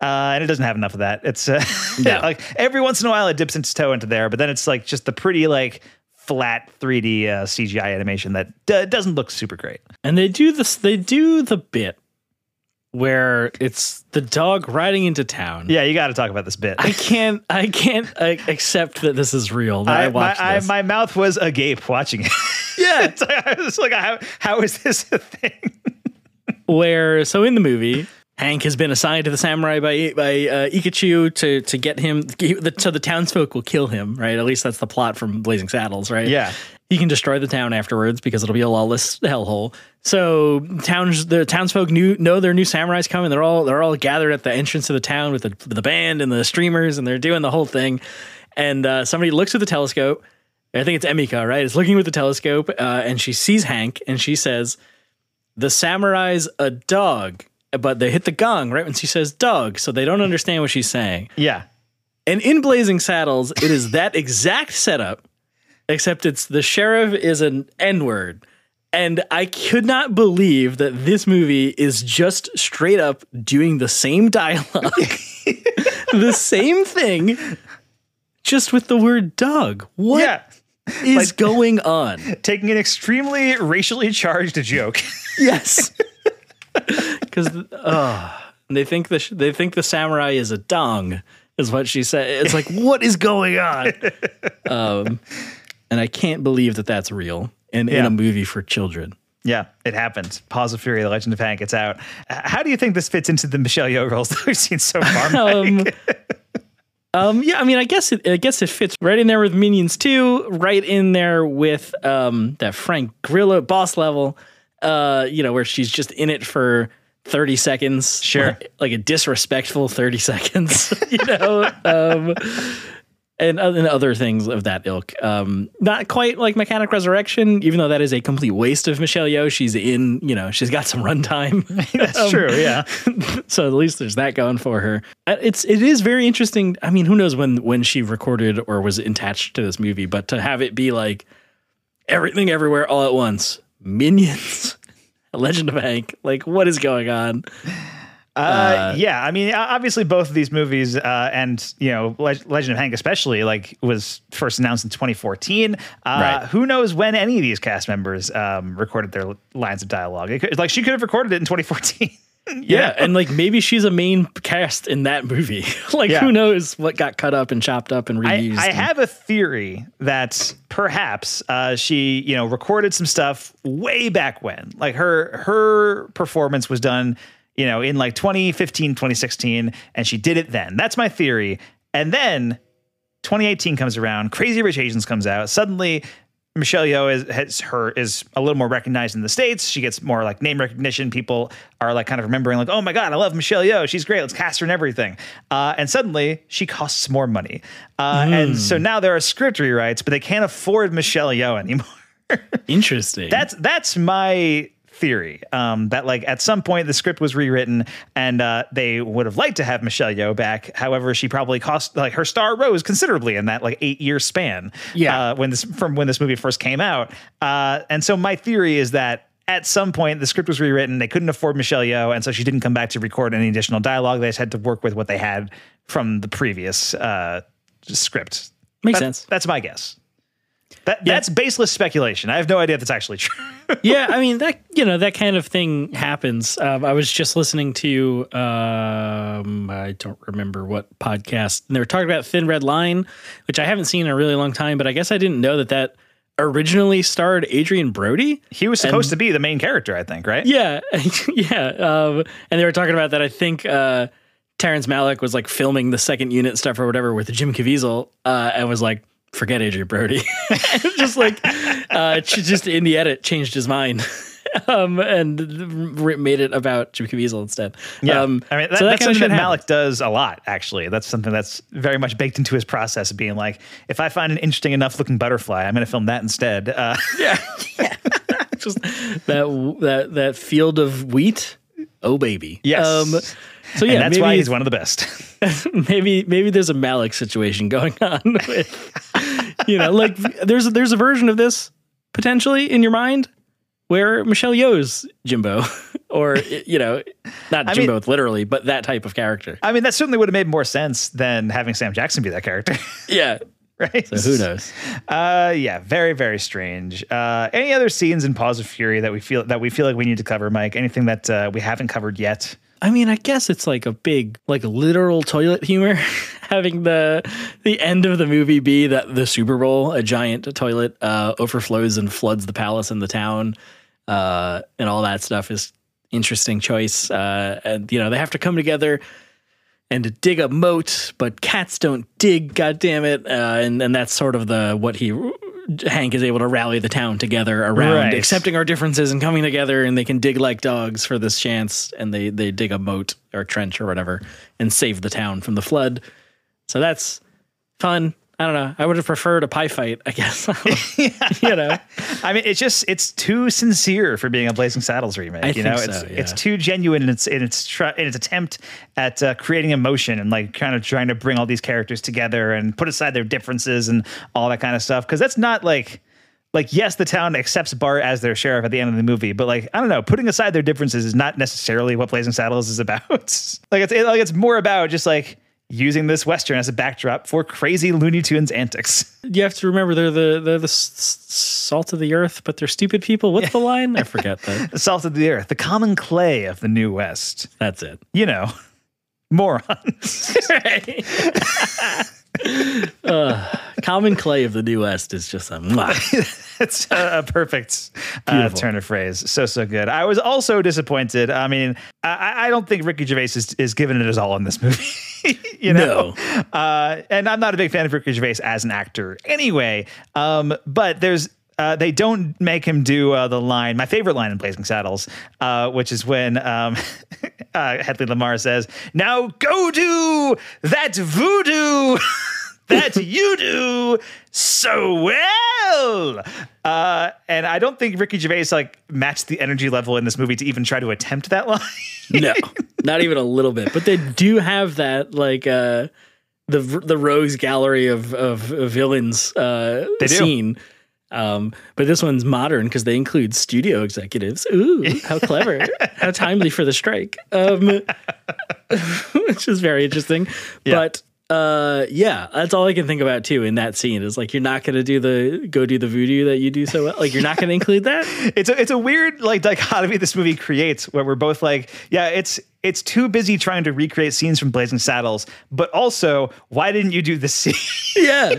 Uh, and it doesn't have enough of that. It's uh, <laughs> No. like every once in a while it dips its toe into there, but then it's like just the pretty like flat 3D uh, CGI animation that d- doesn't look super great. And they do this. They do the bit where it's the dog riding into town. Yeah, you got to talk about this bit. I can't. I can't uh, accept that this is real. I, I, my, watched I, this. my mouth was agape watching it. yeah, <laughs> It's like, I was like, how, how is this a thing? <laughs> where so in the movie. Hank has been assigned to the samurai by by uh, Ika Chu to to get him the, so the townsfolk will kill him, right? At least that's the plot from Blazing Saddles, right? Yeah. He can destroy the town afterwards because it'll be a lawless hellhole. So towns, the townsfolk knew know their new samurai's coming. They're all they're all gathered at the entrance of the town with the the band and the streamers, and they're doing the whole thing. And uh, somebody looks with the telescope. I think it's Emika, right? Is looking with the telescope, uh, and she sees Hank, and she says, "The samurai's a dog." But they hit the gong right when she says dog, so they don't understand what she's saying. Yeah. And in Blazing Saddles, it is that exact setup, except it's the sheriff is an N word. And I could not believe that this movie is just straight up doing the same dialogue, <laughs> the same thing, just with the word dog. What is Yeah. Like- going on? Taking an extremely racially charged joke. <laughs> Yes. Because they think the sh- they think the samurai is a dong, is what she said. It's like, what is going on? <laughs> Um, and I can't believe that that's real in, in a movie for children. Yeah, it happened. Paws of Fury, The Legend of Hank, it's out. How do you think this fits into the Michelle Yeoh roles <laughs> that we've seen so far? <laughs> Um, um, yeah, I mean, I guess it, I guess it fits right in there with Minions 2, right in there with um, that Frank Grillo boss level, uh, you know, where she's just in it for 30 seconds. Sure. Like, like a disrespectful 30 seconds, <laughs> you know? um, and, and other things of that ilk. Um, not quite like Mechanic Resurrection, even though that is a complete waste of Michelle Yeoh. She's in, you know, she's got some <laughs> runtime. <laughs> That's true, yeah. <laughs> so at least there's that going for her. Uh, It's it is very interesting. I mean, who knows when when she recorded or was attached to this movie, but to have it be like everything everywhere all at once, Minions, Legend of Hank, like what is going on? Uh, yeah, I mean, obviously, both of these movies, uh, and you know, Leg- Legend of Hank, especially, like, was first announced in 2014. Uh, Right. Who knows when any of these cast members um, recorded their lines of dialogue? It could, like, she could have recorded it in 2014. <laughs> Yeah, and like maybe she's a main cast in that movie. <laughs> like Yeah. who knows what got cut up and chopped up and I, reused? I and- have a theory that perhaps uh, she, you know, recorded some stuff way back when. Like her her performance was done, you know, in like 2015, 2016, and she did it then. That's my theory. And then 2018 comes around, Crazy Rich Asians comes out. Suddenly, Michelle Yeoh is has her is a little more recognized in the states. She gets more like name recognition. People are like kind of remembering like, oh my god, I love Michelle Yeoh. She's great. Let's cast her in everything. Uh, and suddenly she costs more money, uh, and so now there are script rewrites, but they can't afford Michelle Yeoh anymore. <laughs> Interesting. That's that's my theory. Um, that like at some point the script was rewritten and uh, they would have liked to have Michelle Yeoh back. However, she probably cost like her star rose considerably in that like eight year span. Yeah. uh, when this from when this movie first came out. Uh, and so my theory is that. At some point, the script was rewritten. They couldn't afford Michelle Yeoh, and so she didn't come back to record any additional dialogue. They just had to work with what they had from the previous uh, script. Makes That- sense. That's my guess. That, That's baseless speculation. I have no idea if that's actually true. <laughs> yeah, I mean that you know that kind of thing happens. Um, I was just listening to um, I don't remember what podcast, and they were talking about Thin Red Line, which I haven't seen in a really long time. But I guess I didn't know that that originally starred Adrien Brody. He was supposed to be the main character, I think, right? Yeah, <laughs> yeah. Um, and they were talking about that. I think uh, Terrence Malick was like filming the second unit stuff or whatever with Jim Caviezel, uh, and was like, "Forget Adrien Brody." <laughs> just like, uh, just in the edit, changed his mind. <laughs> Um, and r- made it about Jim Caviezel instead. Yeah, um, I mean that, so that's something that happens. Malick does a lot. Actually, that's something that's very much baked into his process of being like, if I find an interesting enough looking butterfly, I'm going to film that instead. Uh, <laughs> yeah just that that that field of wheat. Oh baby, Yes. Um, so yeah, and that's maybe why he's one of the best. <laughs> <laughs> maybe maybe there's a Malick situation going <laughs> on with you know like there's there's a version of this potentially in your mind where Michelle Yeoh's Jimbo or you know not I Jimbo mean- literally but that type of character I mean, that certainly would have made more sense than having Sam Jackson be that character, yeah <laughs> right? so who knows Uh, yeah, very very strange. Uh, any other scenes in Paws of Fury that we feel that we feel like we need to cover, Mike? Anything that uh, we haven't covered yet? I mean I guess it's like a big like literal toilet humor <laughs> having the the end of the movie be that the Super Bowl a giant toilet uh, overflows and floods the palace and the town uh, and all that stuff is interesting choice. Uh, and you know they have to come together and to dig a moat, but cats don't dig. God damn it! Uh, and and that's sort of the what he Hank is able to rally the town together around Right. accepting our differences and coming together, and they can dig like dogs for this chance, and they they dig a moat or trench or whatever and save the town from the flood. So that's fun. I don't know. I would have preferred a pie fight, I guess. <laughs> you know. <laughs> I mean, it's just it's too sincere for being a Blazing Saddles remake. I you know, think it's yeah. it's too genuine in its in its tr- in its attempt at uh, creating emotion and like kind of trying to bring all these characters together and put aside their differences and all that kind of stuff. Because that's not like like yes, the town accepts Bart as their sheriff at the end of the movie, but like I don't know, putting aside their differences is not necessarily what Blazing Saddles is about. <laughs> like it's like it's more about just like using this western as a backdrop for crazy Looney Tunes antics. You have to remember they're the they're the salt of the earth, but they're stupid people. What's the <laughs> line? I forget that. The salt of the earth, the common clay of the new west. That's it. You know, <laughs> morons. <laughs> Common clay of the New West is just a. It's <laughs> a, a perfect uh, turn of phrase. So so good. I was also disappointed. I mean, I, I don't think Ricky Gervais is, is giving it his all in this movie. <laughs> you know, uh, and I'm not a big fan of Ricky Gervais as an actor anyway. Um, but there's. Uh, they don't make him do uh, the line, my favorite line in Blazing Saddles, uh, which is when um, <laughs> uh, Hedley Lamarr says, "Now go do that voodoo that you do so well." Uh, and I don't think Ricky Gervais like matched the energy level in this movie to even try to attempt that line. no, not even a little bit. But they do have that like uh the the rogues gallery of of, of villains uh scene. Um, but this one's modern because they include studio executives. Ooh, how clever! how timely for the strike. Um, <laughs> which is very interesting. But uh, yeah, that's all I can think about too in that scene. Is like you're not to do the go do the voodoo that you do so well. Like you're not to include that. <laughs> it's a, it's a weird like dichotomy this movie creates where we're both like, yeah, it's it's too busy trying to recreate scenes from Blazing Saddles, but also why didn't you do the <laughs> scene? Yeah.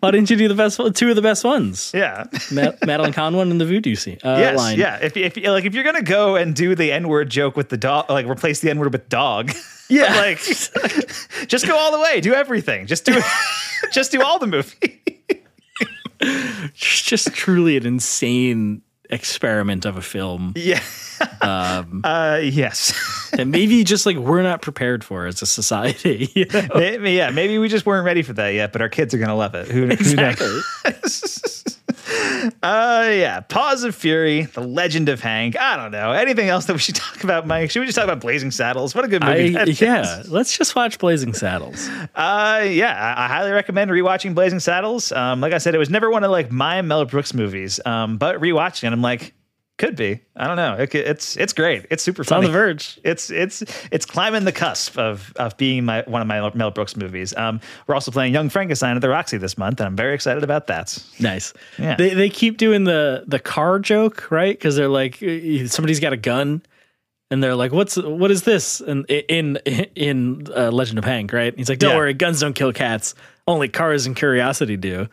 Why didn't you do the best one? Two of the best ones. yeah. Ma- Madeline Kahn one and the voodoo scene. Uh, yes, line. yeah. If, if like if you're gonna go and do the N word joke with the dog, like replace the N word with dog, <laughs> Yeah. <laughs> like just go all the way, do everything, just do just do all the movie. It's just truly an insane experiment of a film yeah. <laughs> um, <laughs> Uh, yes. that maybe just like we're not prepared for as a society. <laughs> you know? maybe, yeah. Maybe we just weren't ready for that yet, but our kids are gonna love it. Who, who knows? Uh, yeah. Paws of Fury, The Legend of Hank. I don't know. Anything else that we should <laughs> talk about, Mike? Should we just talk about Blazing Saddles? What a good movie. I, yeah, is. let's just watch Blazing Saddles. Uh, yeah. I, I highly recommend rewatching Blazing Saddles. Um, like I said, it was never one of like my Mel Brooks movies. Um, but rewatching it, I'm like, could be. I don't know. It, it's it's great. It's super It's on the verge. It's it's it's climbing the cusp of of being my one of my Mel Brooks movies. Um, we're also playing Young Frankenstein at the Roxy this month, and I'm very excited about that. Nice. Yeah. They they keep doing the the car joke, right? Because they're like, somebody's got a gun, and they're like, "What's what is this?" And in in uh, Legend of Hank, right? He's like, "Don't Yeah. worry, guns don't kill cats. Only cars and curiosity do."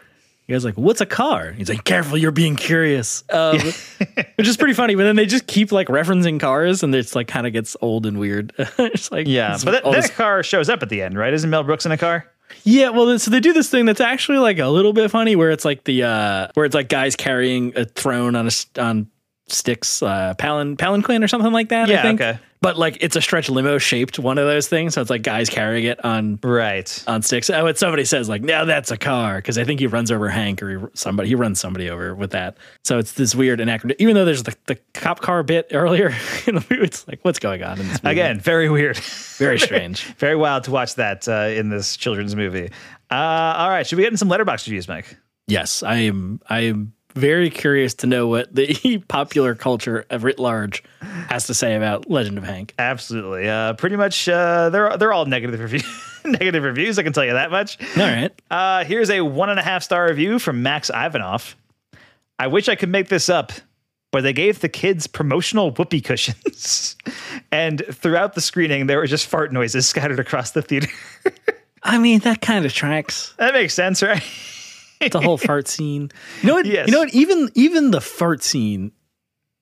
You guys like, "What's a car?" He's like, "Careful, you're being curious," um, <laughs> which is pretty funny. But then they just keep like referencing cars, and it's like kind of gets old and weird. <laughs> it's like, Yeah, it's but that, that this- car shows up at the end, right? Isn't Mel Brooks in a car? Yeah, well, so they do this thing that's actually like a little bit funny, where it's like the uh where it's like guys carrying a throne on a on sticks, uh, palin palanquin or something like that. I Yeah, think. okay. But like it's a stretch limo shaped one of those things, so it's like guys carrying it on Right. on sticks. Oh, what somebody says like, now that's a car because I think he runs over Hank or he, somebody he runs somebody over with that. So it's this weird anachronism. Even though there's the, the cop car bit earlier, <laughs> in the movie, it's like what's going on in this movie? Again, very weird. very <laughs> strange. very wild to watch that uh, in this children's movie. Uh, all right, should we get in some Letterboxd reviews, Mike? Yes, I am. I am very curious to know what the <laughs> popular culture of writ large has to say about Legend of Hank. Absolutely. Uh, pretty much, uh, they're they're all negative review <laughs> negative reviews. I can tell you that much. All right. Uh, here's a one and a half star review from Max Ivanov. I wish I could make this up, but they gave the kids promotional whoopee cushions, <laughs> and throughout the screening, there were just fart noises scattered across the theater. I mean, that kind of tracks. that makes sense, right? The whole fart scene. You know what? Yes. You know what? Even even the fart scene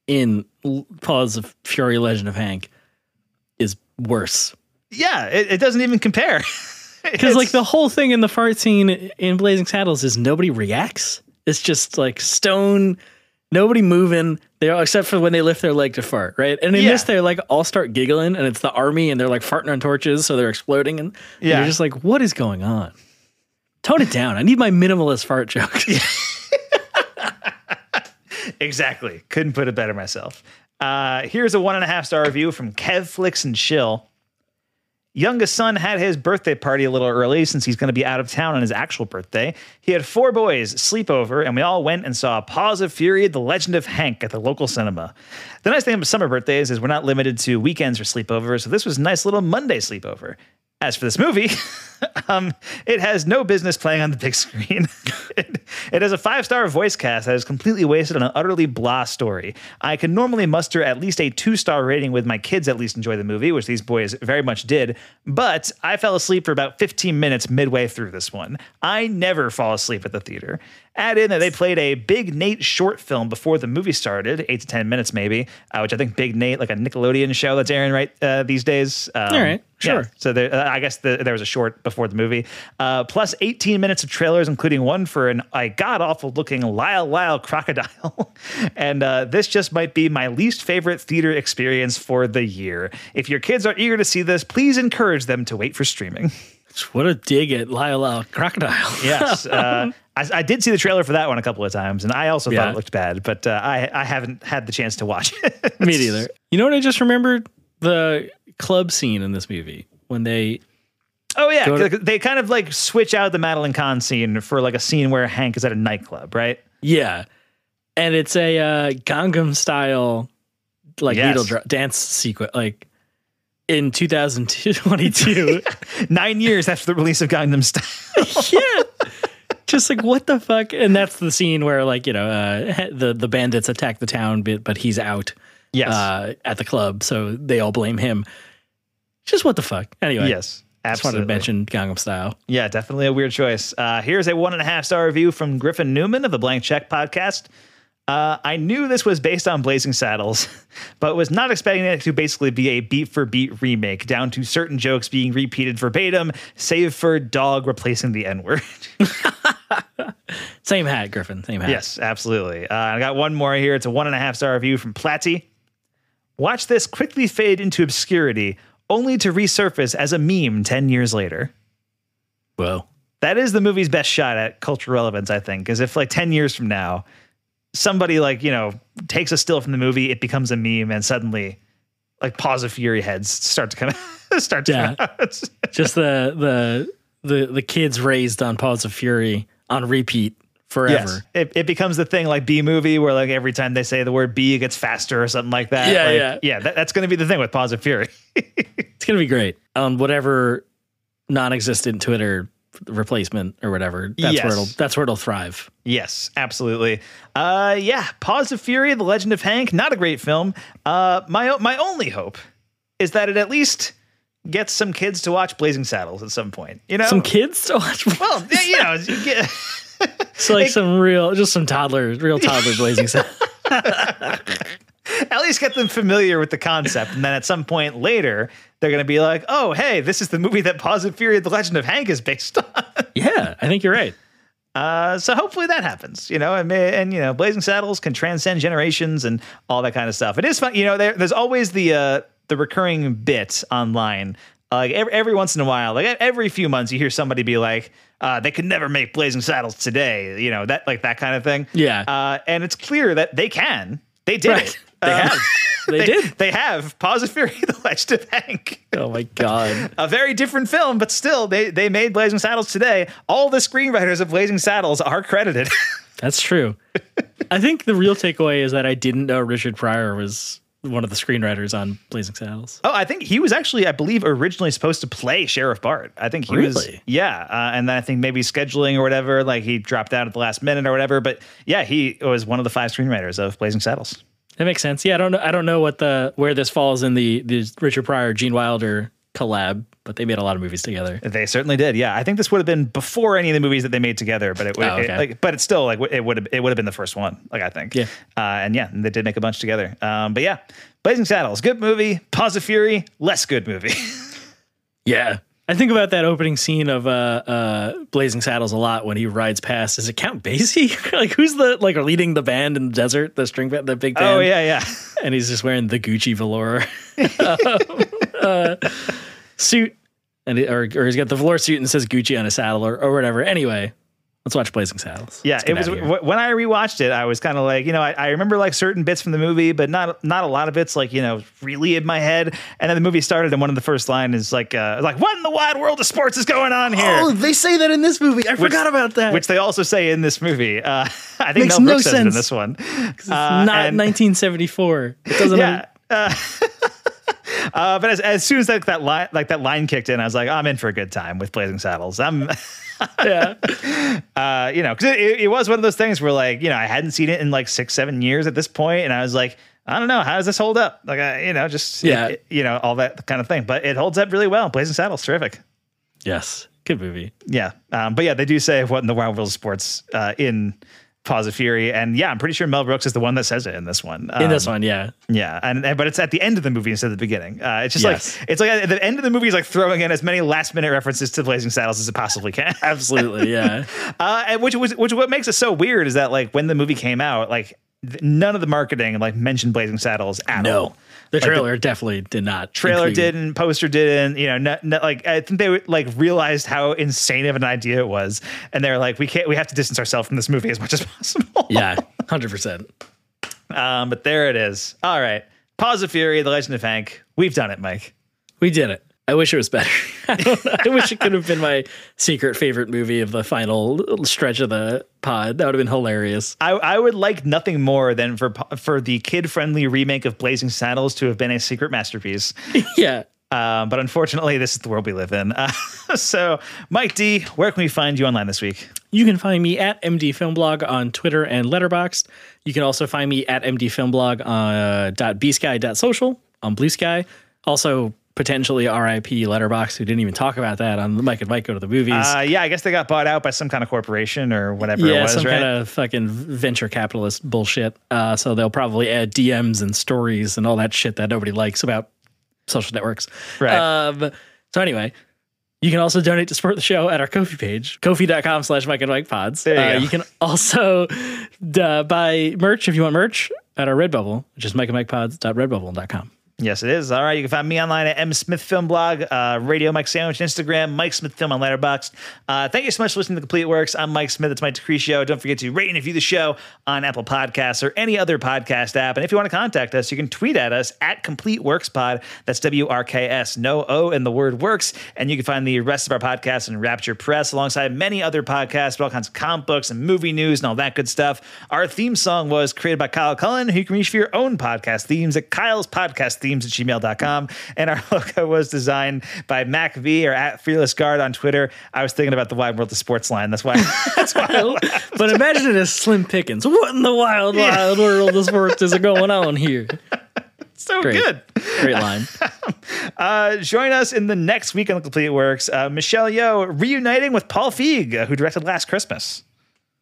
in Paws of Fury: Legend of Hank is worse yeah, it, it doesn't even compare. <laughs> because like the whole thing in the fart scene in Blazing Saddles is nobody reacts. It's just like stone. Nobody moving. They all except for when they lift their leg to fart, right? And in Yeah. this, they're like all start giggling, and it's the army, and they're like farting on torches, so they're exploding, and, and you're just like, what is going on? Tone it down. I need my minimalist fart jokes. <laughs> Exactly. Couldn't put it better myself. Uh, here's a one and a half star review from Kev Flicks and Chill. Youngest son had his birthday party a little early since he's going to be out of town on his actual birthday. He had four boys sleep over, and we all went and saw Paws of Fury: The Legend of Hank at the local cinema. The nice thing about summer birthdays is we're not limited to weekends or sleepovers, so this was a nice little Monday sleepover. As for this movie, <laughs> um, it has no business playing on the big screen. <laughs> it, it has a five star voice cast that is completely wasted on an utterly blah story. I can normally muster at least a two star rating with my kids at least enjoy the movie, which these boys very much did, but I fell asleep for about 15 minutes midway through this one. I never fall asleep at the theater. Add in that they played a Big Nate short film before the movie started, eight to 10 minutes maybe, uh, which I think Big Nate, like a Nickelodeon show that's airing right uh, these days. Um, All right, yeah. sure. So there, uh, I guess the, there was a short before the movie, uh, plus 18 minutes of trailers, including one for an a god awful looking Lyle Lyle crocodile. <laughs> and uh, this just might be my least favorite theater experience for the year. If your kids are eager to see this, please encourage them to wait for streaming. what a dig at Lyle Lyle Crocodile. <laughs> Yes. Uh, I, I did see the trailer for that one a couple of times, and I also Yeah. thought it looked bad, but uh, I, I haven't had the chance to watch <laughs> it. Me neither. You know what I just remembered? The club scene in this movie when they Oh yeah, to- they kind of like switch out the Madeline Kahn scene for like a scene where Hank is at a nightclub, right? Yeah. And it's a uh, Gangnam style like Yes. needle drop dance sequence like in 2022. <laughs> Nine years after the release of Gangnam Style. <laughs> yeah. Just like what the fuck? And that's the scene where like, you know, uh, the the bandits attack the town bit but he's out Yes. uh, at the club, so they all blame him. Just what the fuck? Anyway. yes. I just wanted Absolutely. to mention Gangnam Style. Yeah, definitely a weird choice. Uh, here's a one and a half star review from Griffin Newman of the Blank Check podcast. Uh, I knew this was based on Blazing Saddles, <laughs> but was not expecting it to basically be a beat for beat remake, down to certain jokes being repeated verbatim, save for dog replacing the N word. Same hat, Griffin. Same hat. Yes, absolutely. Uh, I got one more here. It's a one and a half star review from Platty. Watch this quickly fade into obscurity, only to resurface as a meme 10 years later. Well, That is the movie's best shot at cultural relevance, I think, because if like 10 years from now, somebody like you know takes a still from the movie, it becomes a meme, and suddenly like Paws of Fury heads start to come <laughs> start to Yeah. come out. Just the the the the kids raised on Paws of Fury on repeat forever. Yes. It, it becomes the thing like B movie where like every time they say the word B it gets faster or something like that. Yeah, Like, yeah. Yeah, that, that's going to be the thing with Paws of Fury. <laughs> It's gonna be great on whatever non-existent Twitter replacement or whatever. That's Yes. where it'll that's where it'll thrive. yes, absolutely. Uh, yeah, Paws of Fury, The Legend of Hank, not a great film. Uh, my my only hope is that it at least gets some kids to watch Blazing Saddles at some point. You know, Some kids to watch. well, yeah, you know, you get- It's like some real, just some toddlers, real toddler blazing stuff. <laughs> at least get them familiar with the concept, and then at some point later, they're going to be like, "Oh, hey, this is the movie that Paws of Fury, The Legend of Hank is based on." Yeah, I think you're right. Uh, so hopefully that happens, you know, and, and you know, Blazing Saddles can transcend generations and all that kind of stuff. It is fun, you know. There, there's always the uh, the recurring bit online. Like every, every once in a while, like every few months, you hear somebody be like, uh, "They could never make Blazing Saddles today," you know, that like that kind of thing. Yeah. uh, and it's clear that they can. They did Right. it. They Uh, have. <laughs> They did. They have. Paws of Fury, <laughs> The Legend of Hank Oh my god. a very different film, but still, they they made Blazing Saddles today. All the screenwriters of Blazing Saddles are credited. <laughs> That's true. I think the real takeaway is that I didn't know Richard Pryor was one of the screenwriters on Blazing Saddles. oh, I think he was actually, I believe, originally supposed to play Sheriff Bart. I think he was, yeah. Uh, and then I think maybe scheduling or whatever, like he dropped out at the last minute or whatever. But yeah, he was one of the five screenwriters of Blazing Saddles. That makes sense. Yeah, I don't know. I don't know what the where this falls in the the Richard Pryor Gene Wilder collab, but they made a lot of movies together. They certainly did. Yeah, I think this would have been before any of the movies that they made together, but it would, Oh, okay. it- like, but it's still like it would have it would have been the first one. Like I think. Yeah. Uh, and yeah, they did make a bunch together. Um, but yeah, Blazing Saddles, good movie. Paws of Fury, less good movie. <laughs> Yeah. I think about that opening scene of uh, uh, Blazing Saddles a lot when he rides past. Is it Count Basie? <laughs> like who's the like leading the band in the desert, the string band, the big band? oh yeah, yeah. and he's just wearing the Gucci velour <laughs> um, uh, suit, and it, or or he's got the velour suit and says Gucci on a saddle or, or whatever. Anyway, let's watch Blazing Saddles. Yeah, it was w- when I rewatched it. I was kind of like, you know, I, I remember like certain bits from the movie, but not not a lot of bits like you know really in my head. And then the movie started, and one of the first line is like, uh, like, what in the wide world of sports is going on here? Oh, they say that in this movie. I forgot about that. Which they also say in this movie. Uh, <laughs> I think Makes Mel no Brooks says it in this one. It's Uh, not and- 1974. It doesn't. <laughs> Yeah. Uh, <laughs> uh, but as, as soon as that, that line like that line kicked in, I was like, I'm in for a good time with Blazing Saddles. I'm, <laughs> yeah. uh, you know, because it, it was one of those things where like, you know, I hadn't seen it in like six, seven years at this point, and I was like, I don't know, how does this hold up? Like, I, you know, just Yeah. it- you know, all that kind of thing. But it holds up really well. Blazing Saddles, terrific. Yes. Good movie. Yeah, um, but yeah, they do say what in the wild world of sports uh, in Paws of Fury, and yeah, I'm pretty sure Mel Brooks is the one that says it in this one. In this Um, one, yeah. Yeah, and, and but it's at the end of the movie instead of the beginning. Uh, it's just Yes. like it's like at the end of the movie is like throwing in as many last minute references to Blazing Saddles as it possibly can. <laughs> Absolutely, yeah. <laughs> uh, and which was which what makes it so weird is that like when the movie came out, like none of the marketing like mentioned Blazing Saddles at No. all. The Like, the trailer definitely did not. Trailer include- didn't, poster didn't, you know, no, no, like I think they like realized how insane of an idea it was, and they're like, we can't, we have to distance ourselves from this movie as much as <laughs> possible. Yeah, 100%. Um, but there it is. All right. Paws of Fury, The Legend of Hank. We've done it, Mike. We did it. I wish it was better. <laughs> I. I wish it could have been my secret favorite movie of the final stretch of the pod. That would have been hilarious. I, I would like nothing more than for for the kid friendly remake of Blazing Saddles to have been a secret masterpiece. <laughs> yeah. Um, but unfortunately, this is the world we live in. Uh, <laughs> so, Mike D, where can we find you online this week? You can find me at MD Filmblog on Twitter and Letterboxd. You can also find me at MD Film Blog on uh, dot bsky.social on Bluesky. Also, potentially RIP Letterboxd, who didn't even talk about that on the Mike and Mike Go to the Movies. Uh, yeah, I guess they got bought out by some kind of corporation or whatever it yeah, was, some right? kind of fucking venture capitalist bullshit. Uh, so they'll probably add DMs and stories and all that shit that nobody likes about social networks. Right. Um, so anyway, you can also donate to support the show at our Ko-fi page, ko-fi.com slash Mike and Mike pods. You uh, you can also uh, buy merch if you want merch at our Redbubble, which is Mike and Mike pods.redbubble.com. Yes, it is. All right. You can find me online at M Smith Film Blog, uh, Radio Mike Sandwich, Instagram, Mike Smith Film on Letterboxd. Uh, thank you so much for listening to Complete Works. I'm Mike Smith. It's Mike Decrecio. Don't forget to rate and review the show on Apple Podcasts or any other podcast app. And if you want to contact us, you can tweet at us at Complete Works Pod. That's W R K S, no O in the word works. And you can find the rest of our podcasts in Rapture Press alongside many other podcasts with all kinds of comic books and movie news and all that good stuff. Our theme song was created by Kyle Cullen, who you can reach for your own podcast themes at Kyle's Podcast Themes at gmail.com. And our <laughs> logo was designed by Mac V or at Fearless Guard on Twitter. I was thinking about the Wide World of Sports line. That's why. <laughs> That's why I laughed. but imagine it as Slim Pickens. What in the wild, wild world of sports is going on here? <laughs> so Great. good. Great line. Uh, join us in the next week on the Complete Works. Uh, Michelle Yeoh reuniting with Paul Feig, uh, who directed Last Christmas.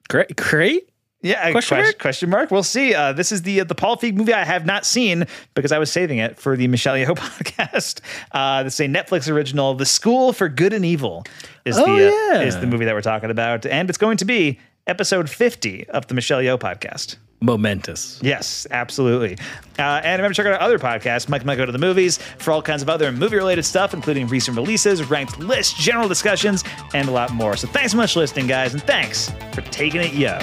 Great. Great. Yeah, Question question, mark? question mark. We'll see. Uh, this is the the Paul Feig movie I have not seen because I was saving it for the Michelle Yeoh <laughs> podcast. Uh, this is a Netflix original. The School for Good and Evil is Oh, the uh, is the movie that we're talking about, and it's going to be episode fifty of the Michelle Yeoh podcast. Momentous. Yes, absolutely. Uh, and remember to check out our other podcast, Mike Might Go to the Movies, for all kinds of other movie related stuff, including recent releases, ranked lists, general discussions, and a lot more. So thanks so much for listening, guys, and thanks for taking it, yo.